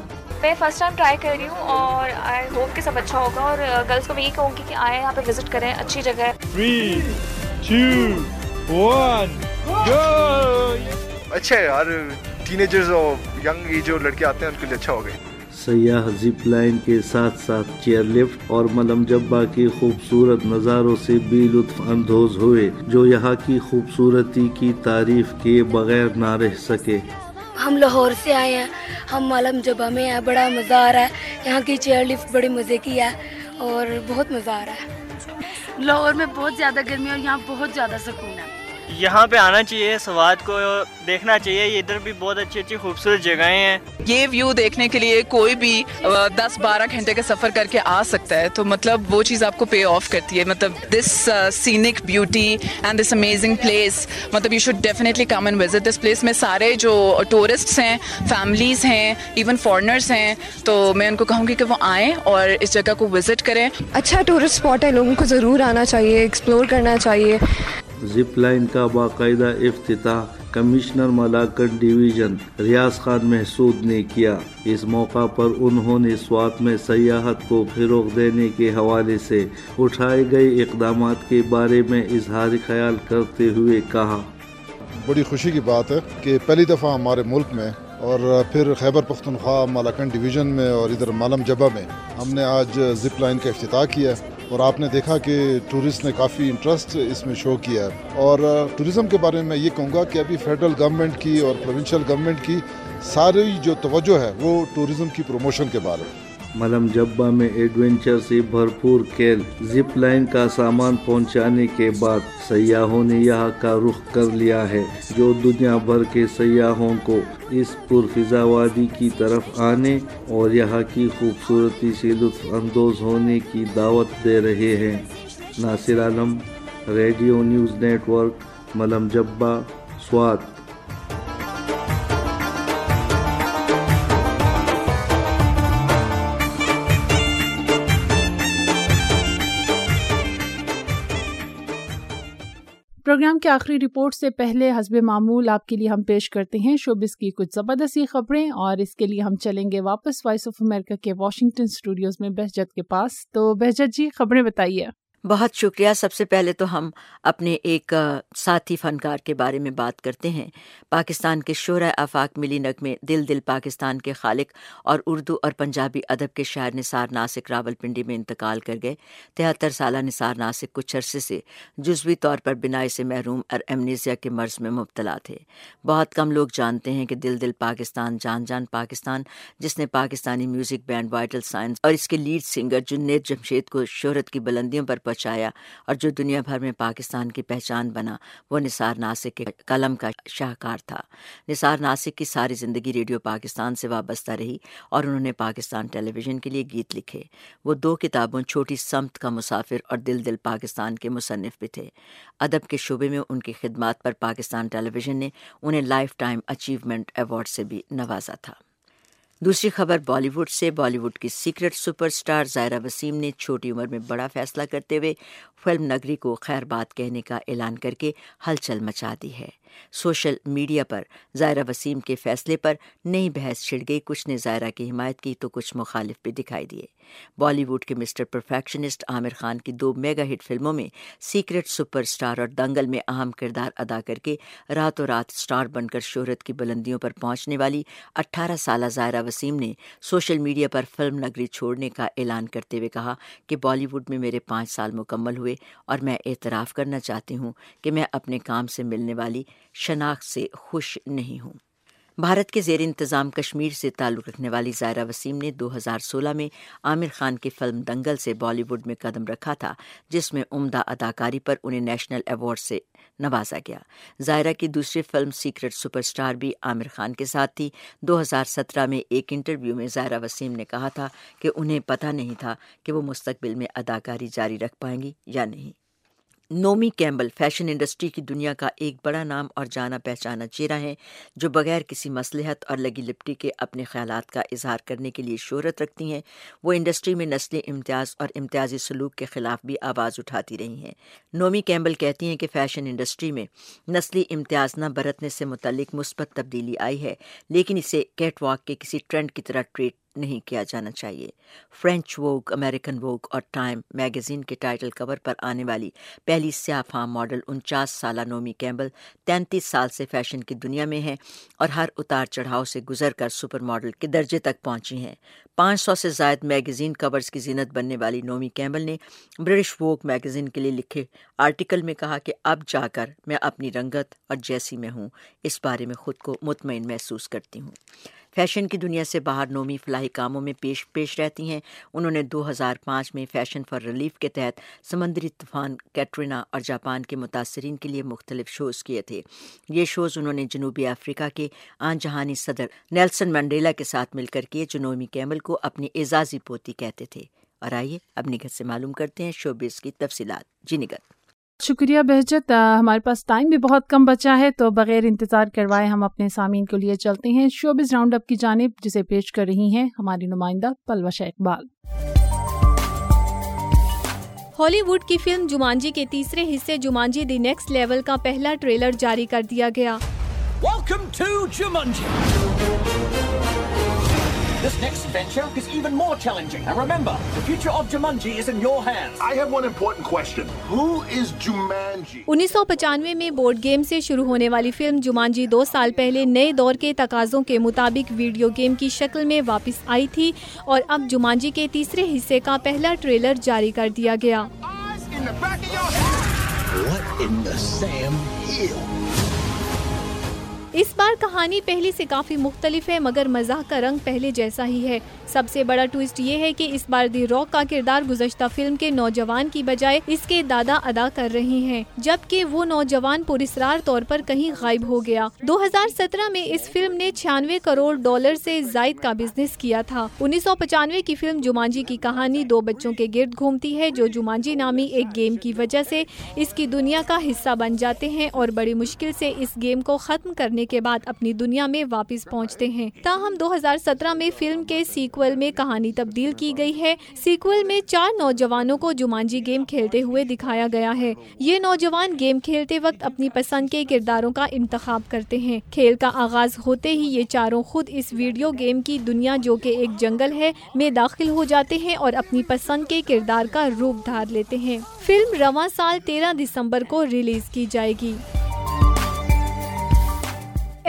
میں فرسٹ ٹائم ٹرائی کر رہی ہوں اور آئی ہوپ کہ سب اچھا ہوگا اور گرلس کو بھی یہی کہوں گی کہ آئیں یہاں پہ وزٹ کریں اچھی جگہ ہے۔ اچھا ہے یار۔ ٹینیجرز اور ینگ ایج جو لڑکے آتے ہیں ان کے لیے اچھا ہو گئے سیاح زپ لائن کے ساتھ ساتھ چیئر لفٹ اور ملم جبا کی خوبصورت نظاروں سے بھی لطف اندوز ہوئے جو یہاں کی خوبصورتی کی تعریف کیے بغیر نہ رہ سکے۔ ہم لاہور سے آئے ہیں ہم مالم جبا میں ہیں بڑا مزہ آ رہا ہے۔ یہاں کی چیئر لفٹ بڑے مزے کی ہے اور بہت مزہ آ رہا ہے۔ لاہور میں بہت زیادہ گرمی ہے اور یہاں بہت زیادہ سکون ہے۔ یہاں پہ آنا چاہیے سوات کو دیکھنا چاہیے یہ ادھر بھی بہت اچھی اچھی خوبصورت جگہیں ہیں۔ یہ ویو دیکھنے کے لیے کوئی بھی دس بارہ گھنٹے کا سفر کر کے آ سکتا ہے۔ تو مطلب وہ چیز آپ کو پے آف کرتی ہے۔ مطلب this scenic beauty and this amazing place مطلب you should definitely come and visit this place میں سارے جو ٹورسٹس ہیں فیملیز ہیں ایون فارنرس ہیں تو میں ان کو کہوں گی کہ وہ آئیں اور اس جگہ کو وزٹ کریں۔ اچھا ٹورسٹ اسپاٹ ہے لوگوں کو ضرور آنا چاہیے ایکسپلور کرنا چاہیے۔ زپ لائن کا باقاعدہ افتتاح کمشنر ملاکٹ ڈویژن ریاض خان محسود نے کیا۔ اس موقع پر انہوں نے سوات میں سیاحت کو فروغ دینے کے حوالے سے اٹھائے گئے اقدامات کے بارے میں اظہار خیال کرتے ہوئے کہا۔ بڑی خوشی کی بات ہے کہ پہلی دفعہ ہمارے ملک میں اور پھر خیبر پختونخوا مالاکنڈ ڈویژن میں اور ادھر مالم جبہ میں ہم نے آج زپ لائن کا افتتاح کیا۔ اور آپ نے دیکھا کہ ٹورسٹ نے کافی انٹرسٹ اس میں شو کیا ہے۔ اور ٹورزم کے بارے میں یہ کہوں گا کہ ابھی فیڈرل گورنمنٹ کی اور پروونشل گورنمنٹ کی ساری جو توجہ ہے وہ ٹورزم کی پروموشن کے بارے میں۔ ملم جبا میں ایڈونچر سے بھرپور کھیل زپ لائن کا سامان پہنچانے کے بعد سیاحوں نے یہاں کا رخ کر لیا ہے۔ جو دنیا بھر کے سیاحوں کو اس پرفضا وادی کی طرف آنے اور یہاں کی خوبصورتی سے لطف اندوز ہونے کی دعوت دے رہے ہیں۔ Nasir Alam, Radio News Network, Malam Jabba Swat. Programme کے آخری رپورٹ سے پہلے حسب معمول آپ کے لیے ہم پیش کرتے ہیں شوبس کی کچھ زبردستی خبریں اور اس کے لیے ہم چلیں گے واپس وائس آف امریکہ کے واشنگٹن اسٹوڈیوز میں بہجت کے پاس۔ تو بہجت جی خبریں بتائیے۔ بہت شکریہ۔ سب سے پہلے تو ہم اپنے ایک ساتھی فنکار کے بارے میں بات کرتے ہیں۔ پاکستان کے شعرۂ آفاق ملی نغمے دل دل پاکستان کے خالق اور اردو اور پنجابی ادب کے شاعر نثار ناسک راول پنڈی میں انتقال کر گئے۔ تہتر سالہ نثار ناسک کچھ عرصے سے جزوی طور پر بنائی سے محروم اور ایمنیزیا کے مرض میں مبتلا تھے۔ بہت کم لوگ جانتے ہیں کہ دل دل پاکستان، جان جان پاکستان، جس نے Pakistani music band Vital Signs اور اس کے لیڈ سنگر جنید جمشید کو شہرت کی بلندیوں پر پہنچایا اور جو دنیا بھر میں پاکستان کی پہچان بنا، وہ نثار ناسک کے قلم کا شاہکار تھا۔ نثار ناسک کی ساری زندگی ریڈیو پاکستان سے وابستہ رہی اور انہوں نے پاکستان ٹیلی ویژن کے لیے گیت لکھے۔ وہ دو کتابوں، چھوٹی سمت کا مسافر اور دل دل پاکستان کے مصنف بھی تھے۔ ادب کے شعبے میں ان کی خدمات پر پاکستان ٹیلی ویژن نے انہیں لائف ٹائم اچیومنٹ ایوارڈ سے بھی نوازا تھا۔ دوسری خبر بالی ووڈ سے بالی ووڈ کی secret super star Zaira Wasim نے چھوٹی عمر میں بڑا فیصلہ کرتے ہوئے فلم نگری کو خیر بات کہنے کا اعلان کر کے ہلچل مچا دی ہے۔ سوشل میڈیا پر۔ زائرہ وسیم کے فیصلے پر نئی بحث چھڑ گئی۔ کچھ نے زائرہ کی حمایت کی تو کچھ مخالف بھی دکھائی دیے۔ بالی ووڈ کے مسٹر پرفیکشنسٹ عامر خان کی دو میگا ہٹ فلموں میں سیکرٹ سپر سٹار اور دنگل میں اہم کردار ادا کر کے راتوں رات سٹار بن کر شہرت کی بلندیوں پر پہنچنے والی اٹھارہ سالہ زائرہ وسیم نے سوشل میڈیا پر فلم نگری چھوڑنے کا اعلان کرتے ہوئے کہا کہ بالی ووڈ میں میرے پانچ سال مکمل ہوئے اور میں اعتراف کرنا چاہتی ہوں کہ میں اپنے کام سے ملنے والی شناخت سے خوش نہیں ہوں۔ بھارت کے زیر انتظام کشمیر سے تعلق رکھنے والی زائرہ وسیم نے دو ہزار سولہ میں عامر خان کی فلم دنگل سے بالی ووڈ میں قدم رکھا تھا، جس میں عمدہ اداکاری پر انہیں نیشنل ایوارڈ سے نوازا گیا۔ زائرہ کی دوسری فلم سیکرٹ سپر سٹار بھی عامر خان کے ساتھ تھی۔ دو ہزار سترہ میں ایک انٹرویو میں زائرہ وسیم نے کہا تھا کہ انہیں پتہ نہیں تھا کہ وہ مستقبل میں اداکاری جاری رکھ پائیں گی یا نہیں۔ نومی کیمبل فیشن انڈسٹری کی دنیا کا ایک بڑا نام اور جانا پہچانا چہرہ ہیں جو بغیر کسی مصلحت اور لگی لپٹی کے اپنے خیالات کا اظہار کرنے کے لیے شہرت رکھتی ہیں۔ وہ انڈسٹری میں نسلی امتیاز اور امتیازی سلوک کے خلاف بھی آواز اٹھاتی رہی ہیں۔ نومی کیمبل کہتی ہیں کہ فیشن انڈسٹری میں نسلی امتیاز نہ برتنے سے متعلق مثبت تبدیلی آئی ہے، لیکن اسے کیٹ واک کے کسی ٹرینڈ کی طرح ٹریٹ نہیں کیا جانا چاہیے۔ فرینچ ووک امریکن ووک اور ٹائم میگزین کے ٹائٹل کور پر آنے والی پہلی سیاہ فام ماڈل انچاس سالہ نومی کیمبل تینتیس سال سے فیشن کی دنیا میں ہیں اور ہر اتار چڑھاؤ سے گزر کر سپر ماڈل کے درجے تک پہنچی ہیں۔ پانچ سو سے زائد میگزین کورز کی زینت بننے والی نومی کیمبل نے برٹش ووک میگزین کے لیے لکھے آرٹیکل میں کہا کہ اب جا کر میں اپنی رنگت اور جیسی میں ہوں، اس بارے میں خود کو مطمئن محسوس کرتی ہوں۔ فیشن کی دنیا سے باہر نومی فلاحی کاموں میں پیش پیش رہتی ہیں۔ انہوں نے دو ہزار پانچ میں فیشن فار ریلیف کے تحت سمندری طوفان کیٹرینا اور جاپان کے متاثرین کے لیے مختلف شوز کیے تھے۔ یہ شوز انہوں نے جنوبی افریقہ کے آن جہانی صدر نیلسن منڈیلا کے ساتھ مل کر کیے، جو نومی کیمل کو اپنی اعزازی پوتی کہتے تھے۔ اور آئیے اب نگت سے معلوم کرتے ہیں شوبز کی تفصیلات۔ جی نگت شکریہ بہجت۔ ہمارے پاس ٹائم بھی بہت کم بچا ہے تو بغیر انتظار کروائے ہم اپنے سامعین کو لیے چلتے ہیں۔ شوبز راؤنڈ اپ کی جانب جسے پیش کر رہی ہیں ہماری نمائندہ پلوشا اقبال۔ ہالی ووڈ کی فلم جمانجی کے تیسرے حصے جمانجی دی نیکسٹ لیول کا پہلا ٹریلر جاری کر دیا گیا۔ This next venture is even more challenging. And remember, the future of Jumanji is in your hands. I have one important question. Who is Jumanji? انیس سو پچانوے میں بورڈ گیم سے شروع ہونے والی فلم جمانجی دو سال پہلے نئے دور کے تقاضوں کے مطابق ویڈیو گیم کی شکل میں واپس آئی تھی اور اب جمانجی کے تیسرے حصے کا پہلا ٹریلر جاری کر دیا گیا What in the Sam Hill? اس بار کہانی پہلے سے کافی مختلف ہے، مگر مزاح کا رنگ پہلے جیسا ہی ہے۔ سب سے بڑا ٹویسٹ یہ ہے کہ اس بار دی راک کا کردار گزشتہ فلم کے نوجوان کی بجائے اس کے دادا ادا کر رہے ہیں، جبکہ وہ نوجوان پرسرار طور پر کہیں غائب ہو گیا۔ دو ہزار سترہ میں اس فلم نے چھیانوے کروڑ ڈالر سے زائد کا بزنس کیا تھا۔ انیس سو پچانوے کی فلم جمانجی کی کہانی دو بچوں کے گرد گھومتی ہے، جو جمانجی نامی ایک گیم کی وجہ سے اس کی دنیا کا حصہ بن جاتے ہیں اور بڑی مشکل سے اس گیم کو ختم کرنے کے بعد اپنی دنیا میں واپس پہنچتے ہیں۔ تاہم، دو ہزار سترہ میں فلم کے سیکول میں کہانی تبدیل کی گئی ہے۔ سیکول میں چار نوجوانوں کو جمانجی گیم کھیلتے ہوئے دکھایا گیا ہے۔ یہ نوجوان گیم کھیلتے وقت اپنی پسند کے کرداروں کا انتخاب کرتے ہیں۔ کھیل کا آغاز ہوتے ہی یہ چاروں خود اس ویڈیو گیم کی دنیا جو کہ ایک جنگل ہے میں داخل ہو جاتے ہیں اور اپنی پسند کے کردار کا روپ دھار لیتے ہیں۔ فلم رواں سال تیرہ دسمبر کو ریلیز کی جائے گی۔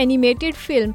animated film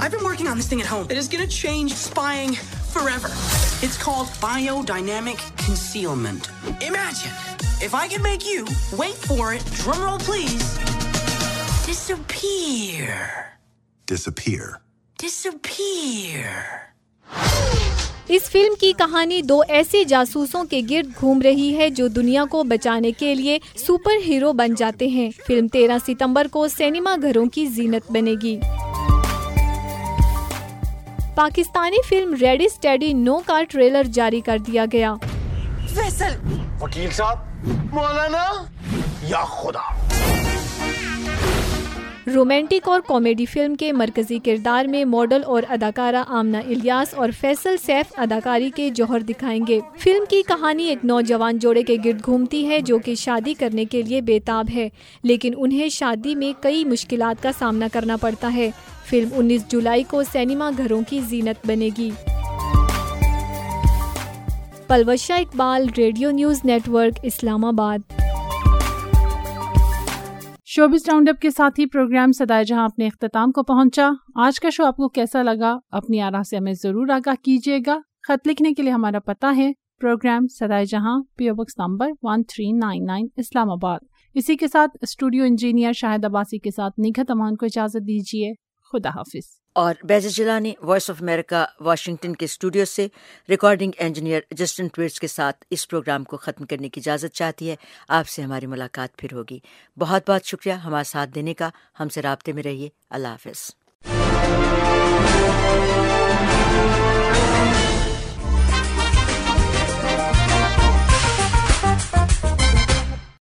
I've been working on this thing at home. It is going to change spying forever. It's called biodynamic concealment. Imagine if I can make you, wait for it, drumroll please, disappear. Disappear. Disappear. اس film کی کہانی دو ایسے جاسوسوں کے گرد گھوم رہی ہے جو دنیا کو بچانے کے لیے سپر ہیرو بن جاتے ہیں۔ فلم تیرہ ستمبر کو سینما گھروں کی زینت بنے گی۔ Pakistani film ready steady no کا ٹریلر جاری کر دیا گیا۔ وکیل صاحب، مولانا یا خدا؟ رومانٹک اور کامیڈی فلم کے مرکزی کردار میں ماڈل اور اداکارہ آمنا الیاس اور فیصل سیف اداکاری کے جوہر دکھائیں گے۔ فلم کی کہانی ایک نوجوان جوڑے کے گرد گھومتی ہے جو کہ شادی کرنے کے لیے بےتاب ہے، لیکن انہیں شادی میں کئی مشکلات کا سامنا کرنا پڑتا ہے۔ فلم انیس جولائی کو سینما گھروں کی زینت بنے گی۔ Palwasha Iqbal, radio news network, Islamabad. Showbiz round اپ کے ساتھ ہی پروگرام سدائے جہاں اپنے اختتام کو پہنچا۔ آج کا شو آپ کو کیسا لگا؟ اپنی آرا سے ہمیں ضرور آگاہ کیجیے گا۔ خط لکھنے کے لیے ہمارا پتہ ہے، programme Sada-e Jahan P O box number one three nine nine Islamabad. اسی کے ساتھ اسٹوڈیو انجینئر شاہد عباسی کے ساتھ نگہت امان کو اجازت دیجیے۔ خدا حافظ اور Baiz Jilani voice of America Washington کے اسٹوڈیو سے ریکارڈنگ انجینئر جسٹن ٹویٹس کے ساتھ اس پروگرام کو ختم کرنے کی اجازت چاہتی ہے۔ آپ سے ہماری ملاقات پھر ہوگی۔ بہت بہت شکریہ ہمارا ساتھ دینے کا۔ ہم سے رابطے میں رہیے۔ اللہ حافظ۔